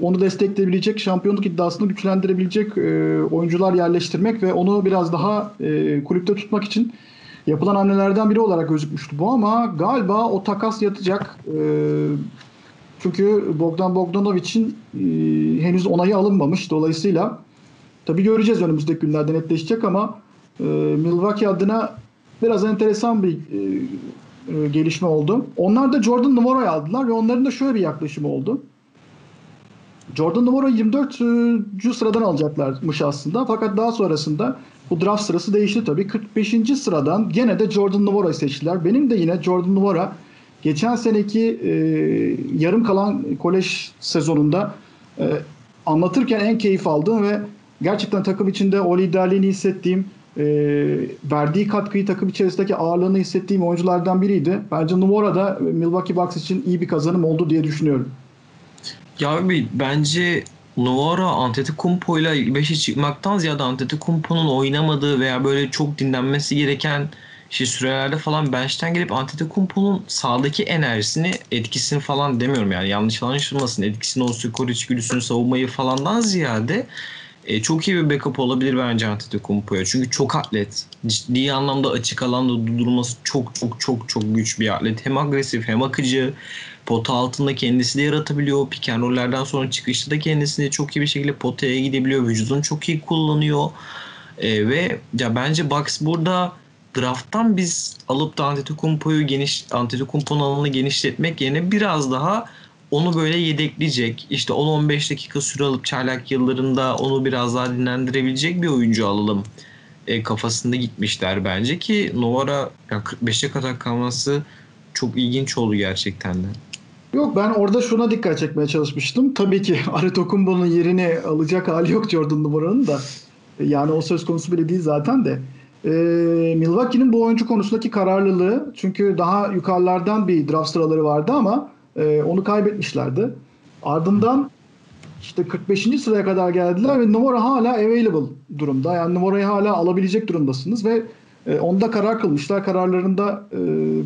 Speaker 1: onu destekleyebilecek, şampiyonluk iddiasını güçlendirebilecek e, oyuncular yerleştirmek ve onu biraz daha e, kulüpte tutmak için yapılan hamlelerden biri olarak gözükmüştü bu ama galiba o takas yatacak. E, çünkü Bogdan Bogdanovic'in e, henüz onayı alınmamış. Dolayısıyla Tabii göreceğiz önümüzdeki günlerde netleşecek ama e, Milwaukee adına biraz enteresan bir e, e, gelişme oldu. Onlar da Jordan Nworo'yu aldılar ve onların da şöyle bir yaklaşımı oldu. Jordan Nworo 24. sıradan alacaklarmış aslında. Fakat daha sonrasında bu draft sırası değişti tabii. 45. sıradan gene de Jordan Nworo'yu seçtiler. Benim de yine Jordan Nworo geçen seneki e, yarım kalan kolej sezonunda e, anlatırken en keyif aldığım ve gerçekten takım içinde o liderliğini hissettiğim e, verdiği katkıyı takım içerisindeki ağırlığını hissettiğim oyunculardan biriydi. Bence Numora da Milwaukee Bucks için iyi bir kazanım oldu diye düşünüyorum.
Speaker 2: Ya abi bence Novara Antetokounmpo ile 5'e çıkmaktan ziyade Antetokounmpo'nun oynamadığı veya böyle çok dinlenmesi gereken işte sürelerde falan bench'ten gelip Antetokounmpo'nun sağdaki enerjisini, etkisini falan demiyorum yani yanlış anlaşılmasın. Etkisini o skor içgüdüsünü savunmayı falandan ziyade e, çok iyi bir backup olabilir bence Antetokounmpo'ya. Çünkü çok atlet. Ciddi anlamda açık alanda durması çok çok çok çok güç bir atlet. Hem agresif hem akıcı. Pota altında kendisi de yaratabiliyor. Pick and sonra çıkışta da kendisini çok iyi bir şekilde potaya gidebiliyor. Vücudunu çok iyi kullanıyor. E, ve ya bence Bucks burada drafttan biz alıp da Antetokounmpo'yu geniş Antetokounmpo'nun alanını genişletmek yerine biraz daha onu böyle yedekleyecek. İşte 10-15 dakika süre alıp çaylak yıllarında onu biraz daha dinlendirebilecek bir oyuncu alalım e, kafasında gitmişler bence ki Novara yani 45'e kadar kalması çok ilginç oldu gerçekten de.
Speaker 1: Yok ben orada şuna dikkat çekmeye çalışmıştım. Tabii ki Aretokumbo'nun yerini alacak hali yok Jordan numaranın da. Yani o söz konusu bile değil zaten de. Ee, Milwaukee'nin bu oyuncu konusundaki kararlılığı çünkü daha yukarılardan bir draft sıraları vardı ama e, onu kaybetmişlerdi. Ardından işte 45. sıraya kadar geldiler ve numara hala available durumda. Yani numarayı hala alabilecek durumdasınız ve e, onda karar kılmışlar. Kararlarında e,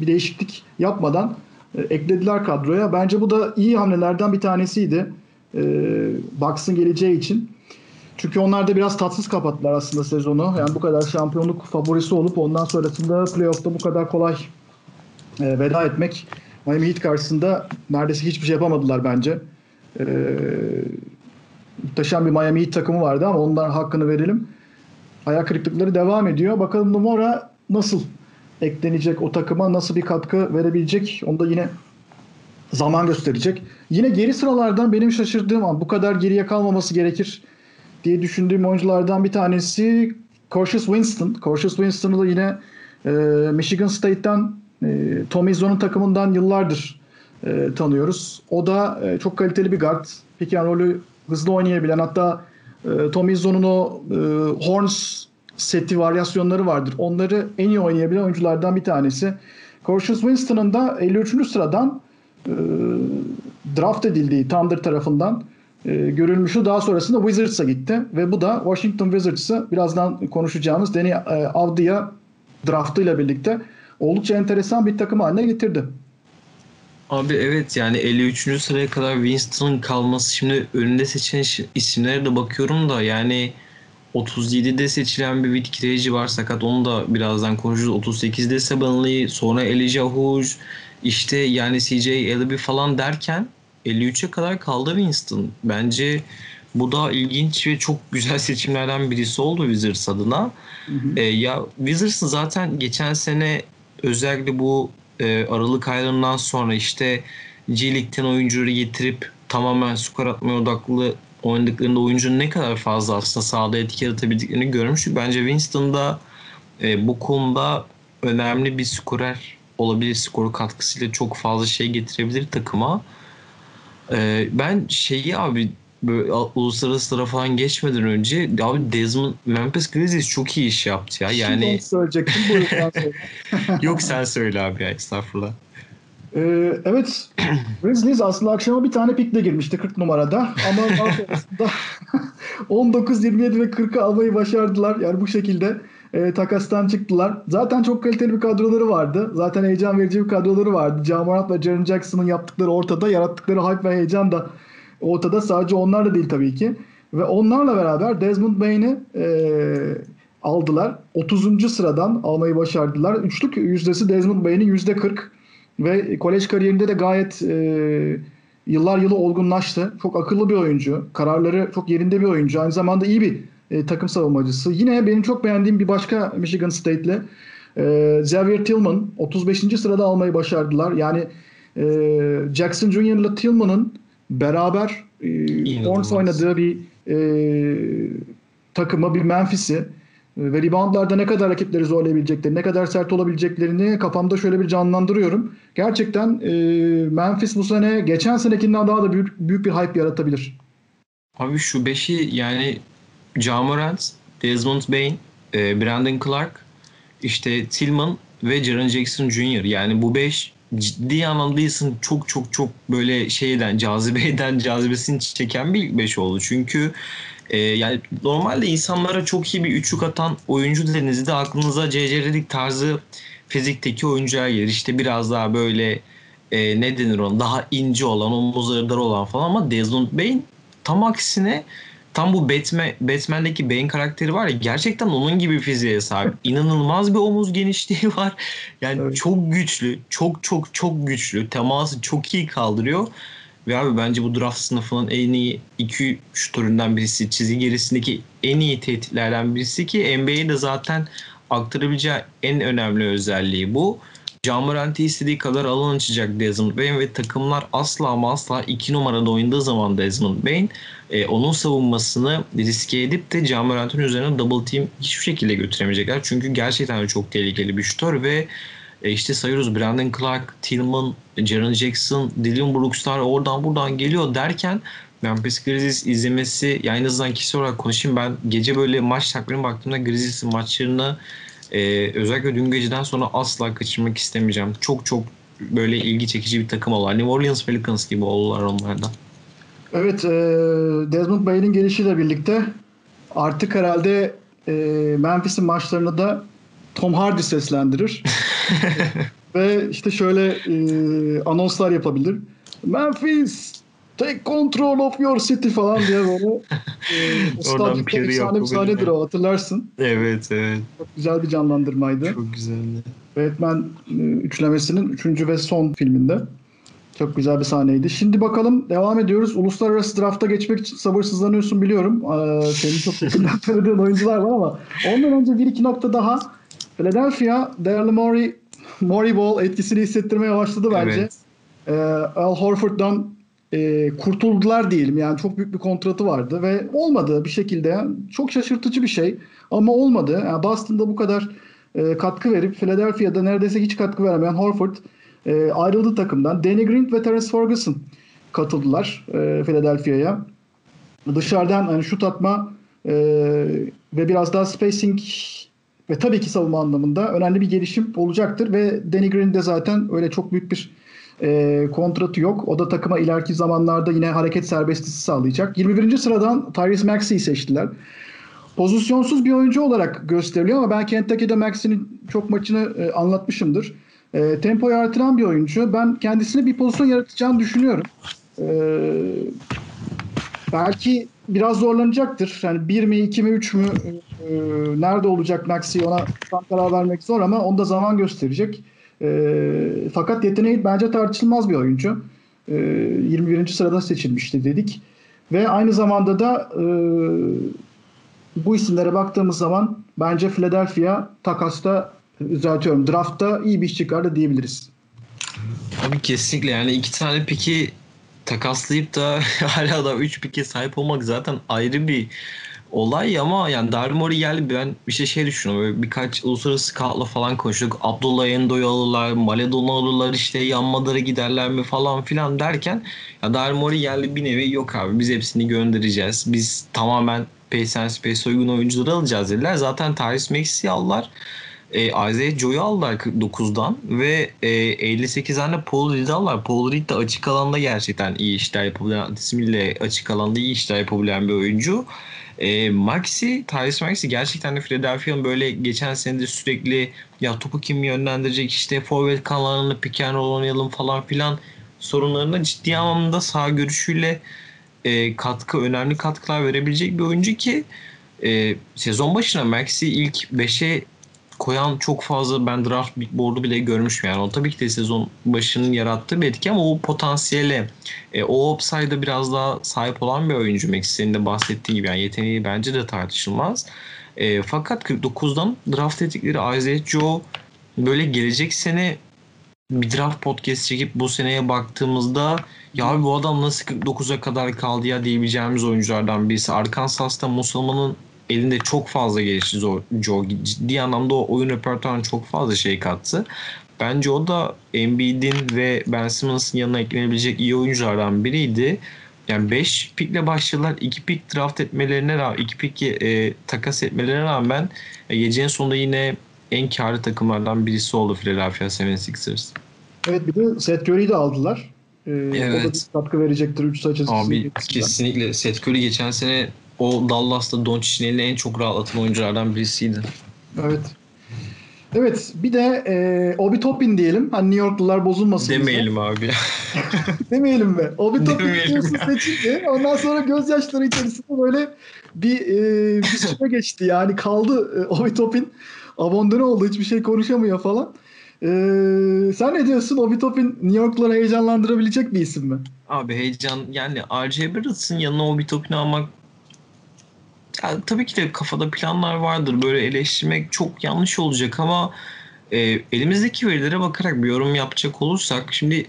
Speaker 1: bir değişiklik yapmadan e, eklediler kadroya. Bence bu da iyi hamlelerden bir tanesiydi. E, Bucks'ın geleceği için. Çünkü onlar da biraz tatsız kapattılar aslında sezonu. Yani bu kadar şampiyonluk favorisi olup ondan sonrasında playoff'ta bu kadar kolay e, veda etmek Miami Heat karşısında neredeyse hiçbir şey yapamadılar bence. E, muhteşem bir Miami Heat takımı vardı ama ondan hakkını verelim. Ayak kırıklıkları devam ediyor. Bakalım Numara nasıl eklenecek o takıma nasıl bir katkı verebilecek onu da yine zaman gösterecek. Yine geri sıralardan benim şaşırdığım an bu kadar geriye kalmaması gerekir diye düşündüğüm oyunculardan bir tanesi Cautious Winston. Cautious Winston'ı da yine e, Michigan State'ten e, Tom Izzo'nun takımından yıllardır e, tanıyoruz. O da e, çok kaliteli bir guard. Pick and roll'ü hızlı oynayabilen hatta e, Tom Izzo'nun o e, Horns seti varyasyonları vardır. Onları en iyi oynayabilen oyunculardan bir tanesi. Cautious Winston'ın da 53. sıradan e, draft edildiği Thunder tarafından e, görülmüştü. Daha sonrasında Wizards'a gitti ve bu da Washington Wizards'ı birazdan konuşacağımız Danny e, Avdia draftıyla birlikte oldukça enteresan bir takım haline getirdi.
Speaker 2: Abi evet yani 53. sıraya kadar Winston'ın kalması şimdi önünde seçen isimlere de bakıyorum da yani 37'de seçilen bir Witt var sakat onu da birazdan konuşuruz. 38'de Sabanlı sonra Elijah Hood işte yani CJ Ellaby falan derken 53'e kadar kaldı Winston. Bence bu da ilginç ve çok güzel seçimlerden birisi oldu Wizards adına. Hı hı. E, ya Wizards'ın zaten geçen sene özellikle bu e, Aralık aylarından sonra işte G League'den oyuncuları getirip tamamen skor atmaya odaklı oynadıklarında oyuncunun ne kadar fazla aslında sahada etki yaratabildiklerini görmüştük. Bence Winston da e, bu konuda önemli bir skorer olabilir. Skoru katkısıyla çok fazla şey getirebilir takıma. E, ben şeyi abi böyle uluslararası falan geçmeden önce abi Desmond Memphis Grizzlies çok iyi iş yaptı ya. Yani
Speaker 1: Şimdi söyleyecektim buyur
Speaker 2: Yok sen söyle abi ya estağfurullah.
Speaker 1: Ee, evet Grizzlies aslında akşama bir tane pikle girmişti 40 numarada ama daha sonrasında 19, 27 ve 40'ı almayı başardılar. Yani bu şekilde e, takastan çıktılar. Zaten çok kaliteli bir kadroları vardı. Zaten heyecan verici bir kadroları vardı. Jamarant ve Jaren Jackson'ın yaptıkları ortada. Yarattıkları hype ve heyecan da ortada. Sadece onlar da değil tabii ki. Ve onlarla beraber Desmond Bain'i e, aldılar. 30. sıradan almayı başardılar. Üçlük yüzdesi Desmond Bain'in %40 ve kolej kariyerinde de gayet e, yıllar yılı olgunlaştı. Çok akıllı bir oyuncu. Kararları çok yerinde bir oyuncu. Aynı zamanda iyi bir e, takım savunmacısı. Yine benim çok beğendiğim bir başka Michigan State'li e, Xavier Tillman 35. sırada almayı başardılar. Yani e, Jackson Jr. ile Tillman'ın beraber e, Horns oynadığı bir e, takımı, bir Memphis'i ve reboundlarda ne kadar rakipleri zorlayabileceklerini, ne kadar sert olabileceklerini kafamda şöyle bir canlandırıyorum. Gerçekten e, Memphis bu sene geçen senekinden daha da büyük, büyük bir hype yaratabilir.
Speaker 2: Abi şu beşi yani Jamorant, Desmond Bain, e, Brandon Clark, işte Tillman ve Jaren Jackson Jr. Yani bu beş ciddi anlamda çok çok çok böyle şeyden cazibeden cazibesini çeken bir ilk beş oldu. Çünkü e, yani normalde insanlara çok iyi bir üçlük atan oyuncu denizde aklınıza C.C. Tarzı fizikteki oyuncular gelir. İşte biraz daha böyle e, ne denir ona daha ince olan, omuzları dar olan falan ama Desmond Bain tam aksine tam bu Batman, Batman'deki Bane karakteri var ya gerçekten onun gibi fiziğe sahip. İnanılmaz bir omuz genişliği var. Yani evet. çok güçlü, çok çok çok güçlü. Teması çok iyi kaldırıyor. Ve abi bence bu draft sınıfının en iyi 2 şutöründen birisi. Çizgi gerisindeki en iyi tehditlerden birisi ki NBA'de zaten aktarabileceği en önemli özelliği bu. Camorant'i istediği kadar alan açacak Desmond Bain ve takımlar asla ama asla 2 numarada oynadığı zaman Desmond Bain e, onun savunmasını riske edip de Camorant'ın üzerine double team hiçbir şekilde götüremeyecekler. Çünkü gerçekten çok tehlikeli bir şutör ve e, işte sayıyoruz Brandon Clark, Tillman, Jaren Jackson, Dylan Brooks'lar oradan buradan geliyor derken Memphis Grizzlies izlemesi yani en azından kişi olarak konuşayım ben gece böyle maç takvimine baktığımda Grizzlies'in maçlarını ee, özellikle dün geceden sonra asla kaçırmak istemeyeceğim. Çok çok böyle ilgi çekici bir takım oldular. New Orleans Pelicans gibi oldular onlardan.
Speaker 1: Evet, e, Desmond Bain'in gelişiyle birlikte artık herhalde e, Memphis'in maçlarını da Tom Hardy seslendirir. Ve işte şöyle e, anonslar yapabilir. Memphis take control of your city falan diye böyle e, stadyumda efsane bir sahnedir o hatırlarsın.
Speaker 2: Evet evet.
Speaker 1: Çok güzel bir canlandırmaydı.
Speaker 2: Çok güzeldi.
Speaker 1: Batman üçlemesinin üçüncü ve son filminde. Çok güzel bir sahneydi. Şimdi bakalım devam ediyoruz. Uluslararası drafta geçmek için sabırsızlanıyorsun biliyorum. Ee, senin çok yakından tanıdığın oyuncular var ama ondan önce bir iki nokta daha. Philadelphia, Daryl Morey, Morey Ball etkisini hissettirmeye başladı bence. Evet. Ee, Al Horford'dan e, kurtuldular diyelim. Yani çok büyük bir kontratı vardı ve olmadı bir şekilde. Çok şaşırtıcı bir şey ama olmadı. Yani Boston'da bu kadar e, katkı verip Philadelphia'da neredeyse hiç katkı veremeyen Horford e, ayrıldı takımdan. Danny Green ve Terence Ferguson katıldılar e, Philadelphia'ya. Dışarıdan hani şut atma e, ve biraz daha spacing ve tabii ki savunma anlamında önemli bir gelişim olacaktır ve Danny Green de zaten öyle çok büyük bir e, kontratı yok. O da takıma ileriki zamanlarda yine hareket serbestisi sağlayacak. 21. sıradan Tyrese Maxey'i seçtiler. Pozisyonsuz bir oyuncu olarak gösteriliyor ama ben Kentucky'de Maxey'nin çok maçını e, anlatmışımdır. E, tempoyu artıran bir oyuncu. Ben kendisine bir pozisyon yaratacağını düşünüyorum. E, belki biraz zorlanacaktır. Yani bir mi, iki mi, üç mü e, nerede olacak Maxey ona karar vermek zor ama onda zaman gösterecek. E, fakat yeteneği bence tartışılmaz bir oyuncu. E, ee, 21. sırada seçilmişti dedik. Ve aynı zamanda da e, bu isimlere baktığımız zaman bence Philadelphia takasta düzeltiyorum draftta iyi bir iş çıkardı diyebiliriz.
Speaker 2: Abi kesinlikle yani iki tane piki takaslayıp da hala da üç pike sahip olmak zaten ayrı bir olay ama yani Darmori geldi ben bir şey şey düşünüyorum. Böyle birkaç uluslararası scoutla falan konuştuk. Abdullah Endo'yu alırlar, Maledon'u alırlar işte yanmaları giderler mi falan filan derken ya Darmori geldi bir nevi yok abi biz hepsini göndereceğiz. Biz tamamen and Space uygun oyuncuları alacağız dediler. Zaten Tyrese Maxey'i aldılar. E, Isaiah Joe'yu aldılar 49'dan ve e, 58'den de Paul Reed'i aldılar. Paul Reed de açık alanda gerçekten iyi işler yapabilen, ismiyle açık alanda iyi işler yapabilen bir oyuncu. E, Maxi, Tyrese Maxi gerçekten de Philadelphia'nın böyle geçen senede sürekli ya topu kim yönlendirecek işte forvet kanallarını pick and roll oynayalım falan filan sorunlarına ciddi anlamda sağ görüşüyle e, katkı önemli katkılar verebilecek bir oyuncu ki e, sezon başına Maxi ilk 5'e koyan çok fazla ben draft board'u bile görmüşüm yani. O tabii ki de sezon başının yarattığı bir etki ama o potansiyele, e, o upside'a biraz daha sahip olan bir oyuncu Max senin de bahsettiğin gibi yani yeteneği bence de tartışılmaz. E, fakat 49'dan draft ettikleri Isaiah Joe böyle gelecek sene bir draft podcast çekip bu seneye baktığımızda ya bu adam nasıl 49'a kadar kaldı ya diyebileceğimiz oyunculardan birisi. Arkansas'ta Musalman'ın elinde çok fazla gelişti Joe. Ciddi anlamda o oyun repertuarına çok fazla şey kattı. Bence o da Embiid'in ve Ben Simmons'ın yanına eklenebilecek iyi oyunculardan biriydi. Yani 5 pikle başladılar. 2 pik draft etmelerine rağmen 2 pik e, takas etmelerine rağmen e, gecenin sonunda yine en karlı takımlardan birisi oldu Philadelphia 76ers.
Speaker 1: Evet bir de Seth Curry'i de aldılar. Ee,
Speaker 2: Evet.
Speaker 1: O da katkı verecektir 3 sayı
Speaker 2: Abi kesinlikle Seth Curry geçen sene o Dallas'ta Doncic'in elini en çok rahatlatan oyunculardan birisiydi.
Speaker 1: Evet. Evet bir de e, Obi Toppin diyelim. Hani New Yorklular bozulmasın. bize.
Speaker 2: Demeyelim abi.
Speaker 1: Demeyelim mi? Obi Toppin
Speaker 2: ya.
Speaker 1: seçildi. Ondan sonra gözyaşları içerisinde böyle bir, e, bir süre geçti. Yani kaldı e, Obi Toppin. Abandone oldu. Hiçbir şey konuşamıyor falan. E, sen ne diyorsun? Obi Toppin New Yorkluları heyecanlandırabilecek bir isim mi?
Speaker 2: Abi heyecan yani R.J. Barrett'ın yanına o bir topunu almak ya, tabii ki de kafada planlar vardır. Böyle eleştirmek çok yanlış olacak ama e, elimizdeki verilere bakarak bir yorum yapacak olursak şimdi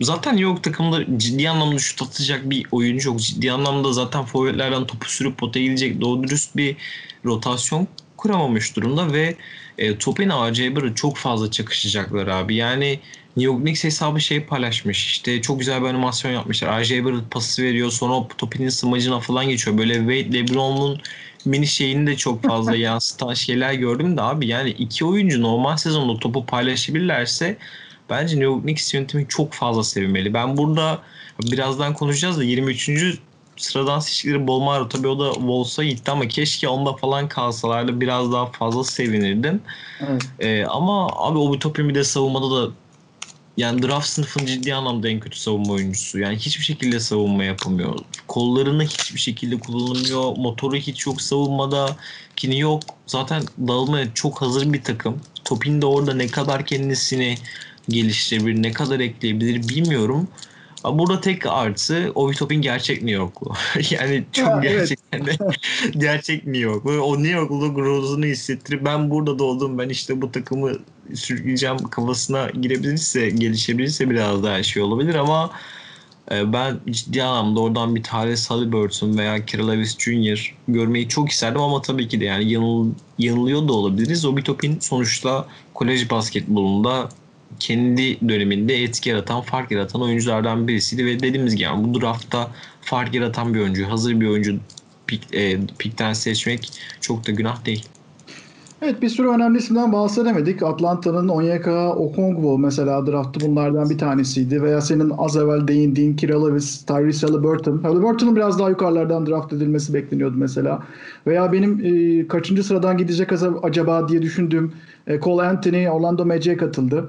Speaker 2: zaten New York takımında ciddi anlamda şut atacak bir oyuncu yok. Ciddi anlamda zaten forvetlerden topu sürüp potaya gidecek doğru dürüst bir rotasyon kuramamış durumda ve e, Topin R.J. Barrett çok fazla çakışacaklar abi. Yani New York Knicks hesabı şey paylaşmış. İşte çok güzel bir animasyon yapmışlar. R.J. Barrett pası veriyor. Sonra o Topin'in smacına falan geçiyor. Böyle Wade LeBron'un mini şeyini de çok fazla yansıtan şeyler gördüm de abi yani iki oyuncu normal sezonda topu paylaşabilirlerse bence New York Knicks yönetimi çok fazla sevinmeli. Ben burada birazdan konuşacağız da 23. sıradan seçtikleri Bolmaro tabii o da Wolves'a gitti ama keşke onda falan kalsalardı biraz daha fazla sevinirdim.
Speaker 1: Evet.
Speaker 2: Ee, ama abi o Topin bir de savunmada da yani draft sınıfının ciddi anlamda en kötü savunma oyuncusu. Yani hiçbir şekilde savunma yapamıyor. Kollarını hiçbir şekilde kullanamıyor. Motoru hiç yok savunmada. Kini yok. Zaten dağılmaya çok hazır bir takım. Topin de orada ne kadar kendisini geliştirebilir, ne kadar ekleyebilir bilmiyorum. Ama Burada tek artı Obi Topin gerçek New Yorklu. yani çok
Speaker 1: evet.
Speaker 2: gerçekten de gerçek New York. Böyle o New Yorklu gururunu hissettirip ben burada doğdum ben işte bu takımı sürükleyeceğim kafasına girebilirse gelişebilirse biraz daha şey olabilir ama e, ben ciddi anlamda oradan bir Tyrese Halliburton veya Kira Lewis Jr. görmeyi çok isterdim ama tabii ki de yani yanıl, yanılıyor da olabiliriz. Obi Topin sonuçta kolej basketbolunda kendi döneminde etki yaratan, fark yaratan oyunculardan birisiydi ve dediğimiz gibi yani bu draftta fark yaratan bir oyuncu, hazır bir oyuncu pik, e, pikten seçmek çok da günah değil.
Speaker 1: Evet bir sürü önemli isimden bahsedemedik. Atlanta'nın Onyeka Okongwu mesela draftı bunlardan bir tanesiydi. Veya senin az evvel değindiğin Kira Lewis, Tyrese Halliburton. Halliburton'un biraz daha yukarılardan draft edilmesi bekleniyordu mesela. Veya benim e, kaçıncı sıradan gidecek acaba diye düşündüğüm e, Cole Anthony Orlando Magic'e katıldı.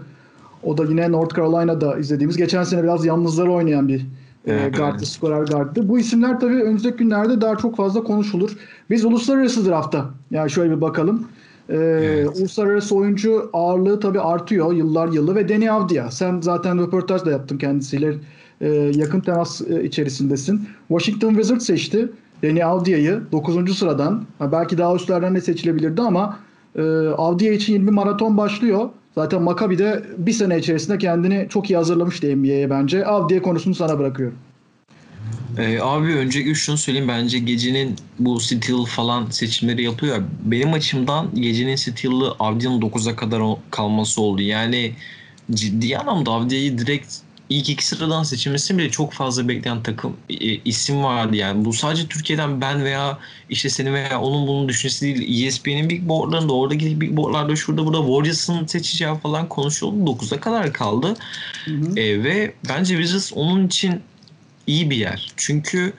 Speaker 1: O da yine North Carolina'da izlediğimiz geçen sene biraz yalnızları oynayan bir e, guard'dı, skorer guard'dı. Bu isimler tabii önümüzdeki günlerde daha çok fazla konuşulur. Biz uluslararası drafta yani şöyle bir bakalım. Ee,
Speaker 2: Evet.
Speaker 1: Uluslararası oyuncu ağırlığı tabii artıyor yıllar yılı ve Deni Avdia. Sen zaten röportaj da yaptın kendisiyle. Ee, yakın temas e, içerisindesin. Washington Wizards seçti. Deni Avdia'yı 9. sıradan. Ha, belki daha üstlerden de seçilebilirdi ama e, Avdia için yeni bir maraton başlıyor. Zaten Maccabi de bir sene içerisinde kendini çok iyi hazırlamıştı NBA'ye bence. Avdia konusunu sana bırakıyorum.
Speaker 2: Ee, abi önce şunu söyleyeyim bence gecenin bu Steel falan seçimleri yapıyor. ya, Benim açımdan gecenin Steel'ı Avdia'nın 9'a kadar kalması oldu. Yani ciddi anlamda Avdia'yı direkt ilk iki sıradan seçilmesi bile çok fazla bekleyen takım e, isim vardı yani. Bu sadece Türkiye'den ben veya işte seni veya onun bunun düşüncesi değil. ESPN'in big boardlarında oradaki big boardlarda şurada burada Warriors'ın seçeceği falan konuşuldu. 9'a kadar kaldı.
Speaker 1: Hı hı.
Speaker 2: E, ve bence Wizards onun için iyi bir yer. Çünkü e,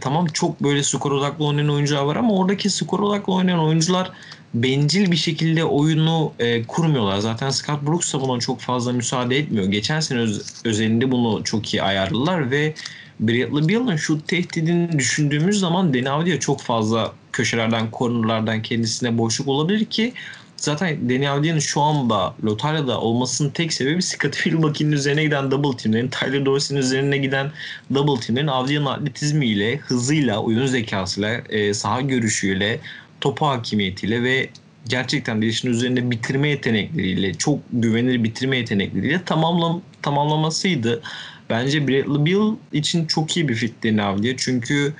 Speaker 2: tamam çok böyle skor odaklı oynayan oyuncular var ama oradaki skor odaklı oynayan oyuncular bencil bir şekilde oyunu e, kurmuyorlar. Zaten Scott Brooks da buna çok fazla müsaade etmiyor. Geçen sene öz- özelinde bunu çok iyi ayarladılar ve Bradley Beal'ın şu tehdidini düşündüğümüz zaman Deni Avdija çok fazla köşelerden, kornerlardan kendisine boşluk olabilir ki zaten Deni Avdija'nın şu anda lotaryada olmasının tek sebebi Scottie Milwaukee'nin üzerine giden double teamlerin, Tyler Dorsey'nin üzerine giden double teamlerin Avdija'nın atletizmiyle, hızıyla, oyun zekasıyla, e, saha görüşüyle, topu hakimiyetiyle ve gerçekten de işin üzerinde bitirme yetenekleriyle, çok güvenilir bitirme yetenekleriyle tamamlam tamamlamasıydı. Bence Bradley Beal için çok iyi bir fit Deni Avdija. Çünkü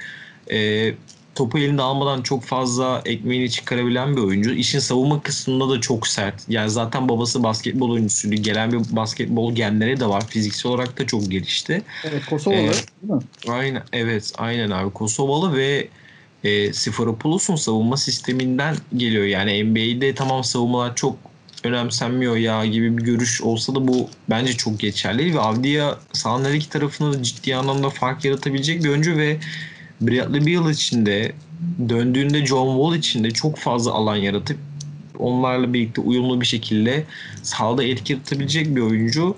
Speaker 2: e, topu elinde almadan çok fazla ekmeğini çıkarabilen bir oyuncu. İşin savunma kısmında da çok sert. Yani zaten babası basketbol oyuncusuydu. Gelen bir basketbol genleri de var. Fiziksel olarak da çok gelişti.
Speaker 1: Evet Kosovalı
Speaker 2: Ee,
Speaker 1: değil mi?
Speaker 2: Aynen evet aynen abi Kosovalı ve e, Siforopoulos savunma sisteminden geliyor. Yani NBA'de tamam savunmalar çok önemsenmiyor ya gibi bir görüş olsa da bu bence çok geçerli ve Avdia sahanın her iki tarafında da ciddi anlamda fark yaratabilecek bir oyuncu ve Bradley Beal için de döndüğünde John Wall için de çok fazla alan yaratıp onlarla birlikte uyumlu bir şekilde sahada etki yaratabilecek bir oyuncu.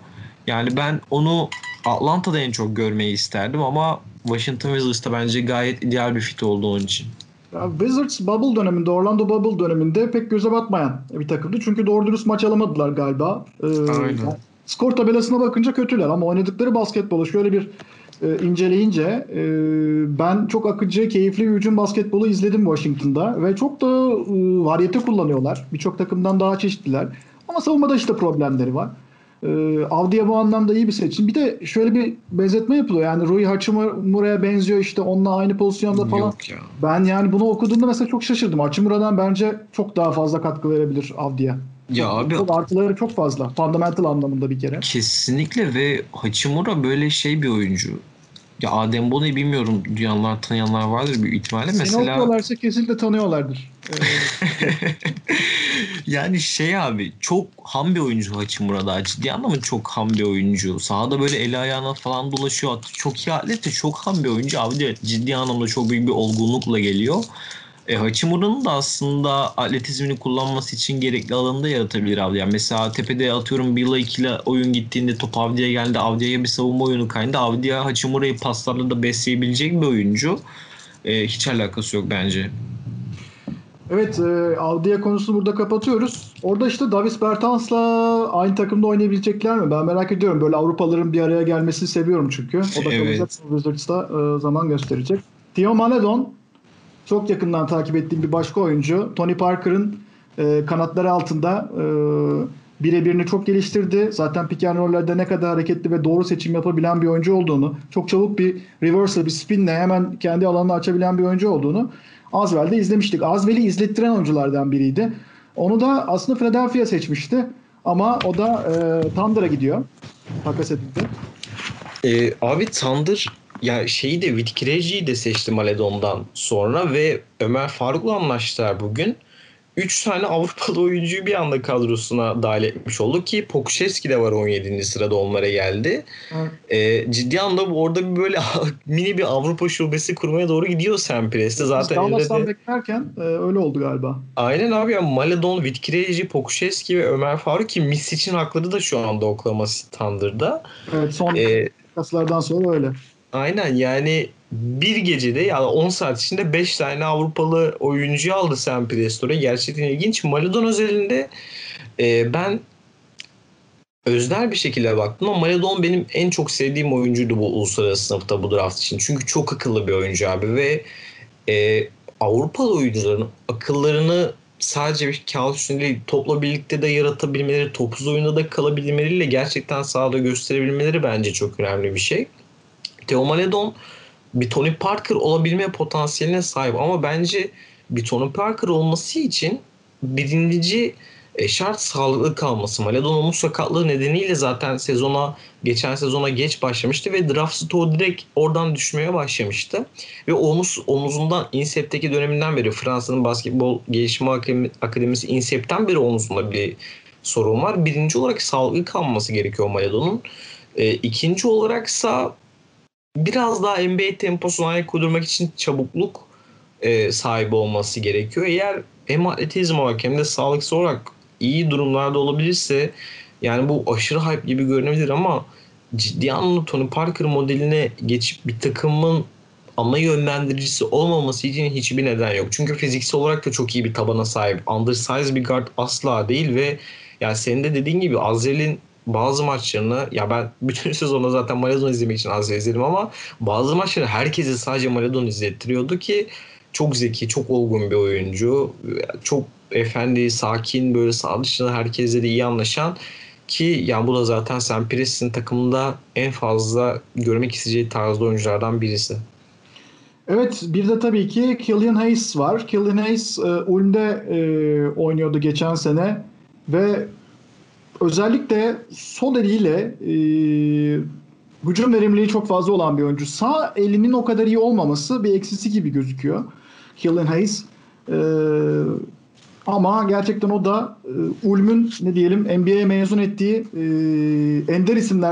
Speaker 2: Yani ben onu Atlanta'da en çok görmeyi isterdim ama Washington Wizards'ta bence gayet ideal bir fit oldu onun için.
Speaker 1: Ya Wizards Bubble döneminde, Orlando Bubble döneminde pek göze batmayan bir takımdı. Çünkü doğru dürüst maç alamadılar galiba. Ee,
Speaker 2: Aynen.
Speaker 1: Skor tabelasına bakınca kötüler ama oynadıkları basketbolu şöyle bir e, inceleyince e, ben çok akıcı, keyifli bir hücum basketbolu izledim Washington'da ve çok da e, variyete kullanıyorlar. Birçok takımdan daha çeşitliler. Ama savunmada işte problemleri var. E, Avdiya bu anlamda iyi bir seçim. Bir de şöyle bir benzetme yapılıyor. Yani Rui Hachimura'ya benziyor işte onunla aynı pozisyonda falan.
Speaker 2: Yok ya.
Speaker 1: Ben yani bunu okuduğumda mesela çok şaşırdım. Hachimura'dan bence çok daha fazla katkı verebilir Avdiya.
Speaker 2: Ya abi
Speaker 1: artıları çok fazla. Fundamental anlamında bir kere.
Speaker 2: kesinlikle ve Hachimura böyle şey bir oyuncu. Ya Adem Bono'yu bilmiyorum duyanlar tanıyanlar vardır büyük ihtimalle.
Speaker 1: Seni
Speaker 2: Mesela
Speaker 1: okuyorlarsa kesinlikle tanıyorlardır. Ee,
Speaker 2: yani şey abi çok ham bir oyuncu Hachimura daha ciddi anlamda çok ham bir oyuncu. Sahada böyle eli ayağına falan dolaşıyor. Çok iyi atlet de çok ham bir oyuncu. Abi de ciddi anlamda çok büyük bir olgunlukla geliyor. E, Hachimura'nın da aslında atletizmini kullanması için gerekli alanı da yaratabilir Avdiya. Mesela tepede atıyorum Billa 2 ile oyun gittiğinde top Avdiya'ya geldi. Avdiya'ya bir savunma oyunu kaydı. Avdiya Hachimura'yı paslarla da besleyebilecek bir oyuncu. E, hiç alakası yok bence.
Speaker 1: evet, e, Avdiya konusunu burada kapatıyoruz. Orada işte Davis Bertans'la aynı takımda oynayabilecekler mi? Ben merak ediyorum. Böyle Avrupalıların bir araya gelmesini seviyorum çünkü. O da
Speaker 2: Evet.
Speaker 1: kalacak Wizards'ta e, zaman gösterecek. Theo Maledon çok yakından takip ettiğim bir başka oyuncu. Tony Parker'ın e, kanatları altında e, birebirini çok geliştirdi. Zaten pick and roll'lerde ne kadar hareketli ve doğru seçim yapabilen bir oyuncu olduğunu, çok çabuk bir reversal, bir spinle hemen kendi alanını açabilen bir oyuncu olduğunu Azvel'de izlemiştik. Azvel'i izlettiren oyunculardan biriydi. Onu da aslında Philadelphia seçmişti. Ama o da e, Thunder'a gidiyor. Takas edildi.
Speaker 2: Ee, abi Thunder ya şeyi de Vitkireji'yi de seçti Maledon'dan sonra ve Ömer Faruk'la anlaştılar bugün. 3 tane Avrupalı oyuncuyu bir anda kadrosuna dahil etmiş oldu ki Pokusevski de var 17. sırada onlara geldi. Ee, ciddi anlamda orada bir böyle mini bir Avrupa şubesi kurmaya doğru gidiyor Sempres'te. Zaten
Speaker 1: Dallas'tan
Speaker 2: de...
Speaker 1: beklerken e, öyle oldu galiba.
Speaker 2: Aynen abi ya Maledon, Vitkireji, Pokusevski ve Ömer Faruk ki Misic'in hakları da şu anda Oklahoma Thunder'da.
Speaker 1: Evet son
Speaker 2: Ee,
Speaker 1: takaslardan sonra öyle.
Speaker 2: Aynen yani bir gecede ya 10 saat içinde 5 tane Avrupalı oyuncu aldı Sam Prestore. Gerçekten ilginç. Maledon özelinde e, ben öznel bir şekilde baktım ama Maledon benim en çok sevdiğim oyuncuydu bu uluslararası sınıfta bu draft için. Çünkü çok akıllı bir oyuncu abi ve e, Avrupalı oyuncuların akıllarını sadece bir kağıt üstünde değil, topla birlikte de yaratabilmeleri, topsuz oyunda da kalabilmeleriyle gerçekten sahada gösterebilmeleri bence çok önemli bir şey. Theo Maledon bir Tony Parker olabilme potansiyeline sahip ama bence bir Tony Parker olması için birinci e, şart sağlıklı kalması. Maledon omuz sakatlığı nedeniyle zaten sezona geçen sezona geç başlamıştı ve draft stoğu direkt oradan düşmeye başlamıştı. Ve omuz omuzundan INSEP'teki döneminden beri Fransa'nın basketbol gelişme Akademi- akademisi INSEP'ten beri omuzunda bir sorun var. Birinci olarak sağlıklı kalması gerekiyor Maledon'un. E, ikinci olaraksa biraz daha NBA temposuna ayak uydurmak için çabukluk e, sahibi olması gerekiyor. Eğer hem atletizm olarak hem de sağlıksal olarak iyi durumlarda olabilirse yani bu aşırı hype gibi görünebilir ama ciddi anlamda Tony Parker modeline geçip bir takımın ana yönlendiricisi olmaması için hiçbir neden yok. Çünkü fiziksel olarak da çok iyi bir tabana sahip. Undersize bir guard asla değil ve yani senin de dediğin gibi Azrail'in bazı maçlarını ya ben bütün sezonda zaten Maledon izlemek için az izledim ama bazı maçları herkese sadece Maledon izlettiriyordu ki çok zeki, çok olgun bir oyuncu. Çok efendi, sakin böyle sağ dışında herkesle de iyi anlaşan ki yani bu da zaten Sam Presti'nin takımında en fazla görmek isteyeceği tarzda oyunculardan birisi.
Speaker 1: Evet bir de tabii ki Killian Hayes var. Killian Hayes e, Ulm'de e, oynuyordu geçen sene ve özellikle sol eliyle e, hücum verimliliği çok fazla olan bir oyuncu. Sağ elinin o kadar iyi olmaması bir eksisi gibi gözüküyor. Killian Hayes. E, ama gerçekten o da e, Ulm'ün ne diyelim NBA'ye mezun ettiği e, ender isimler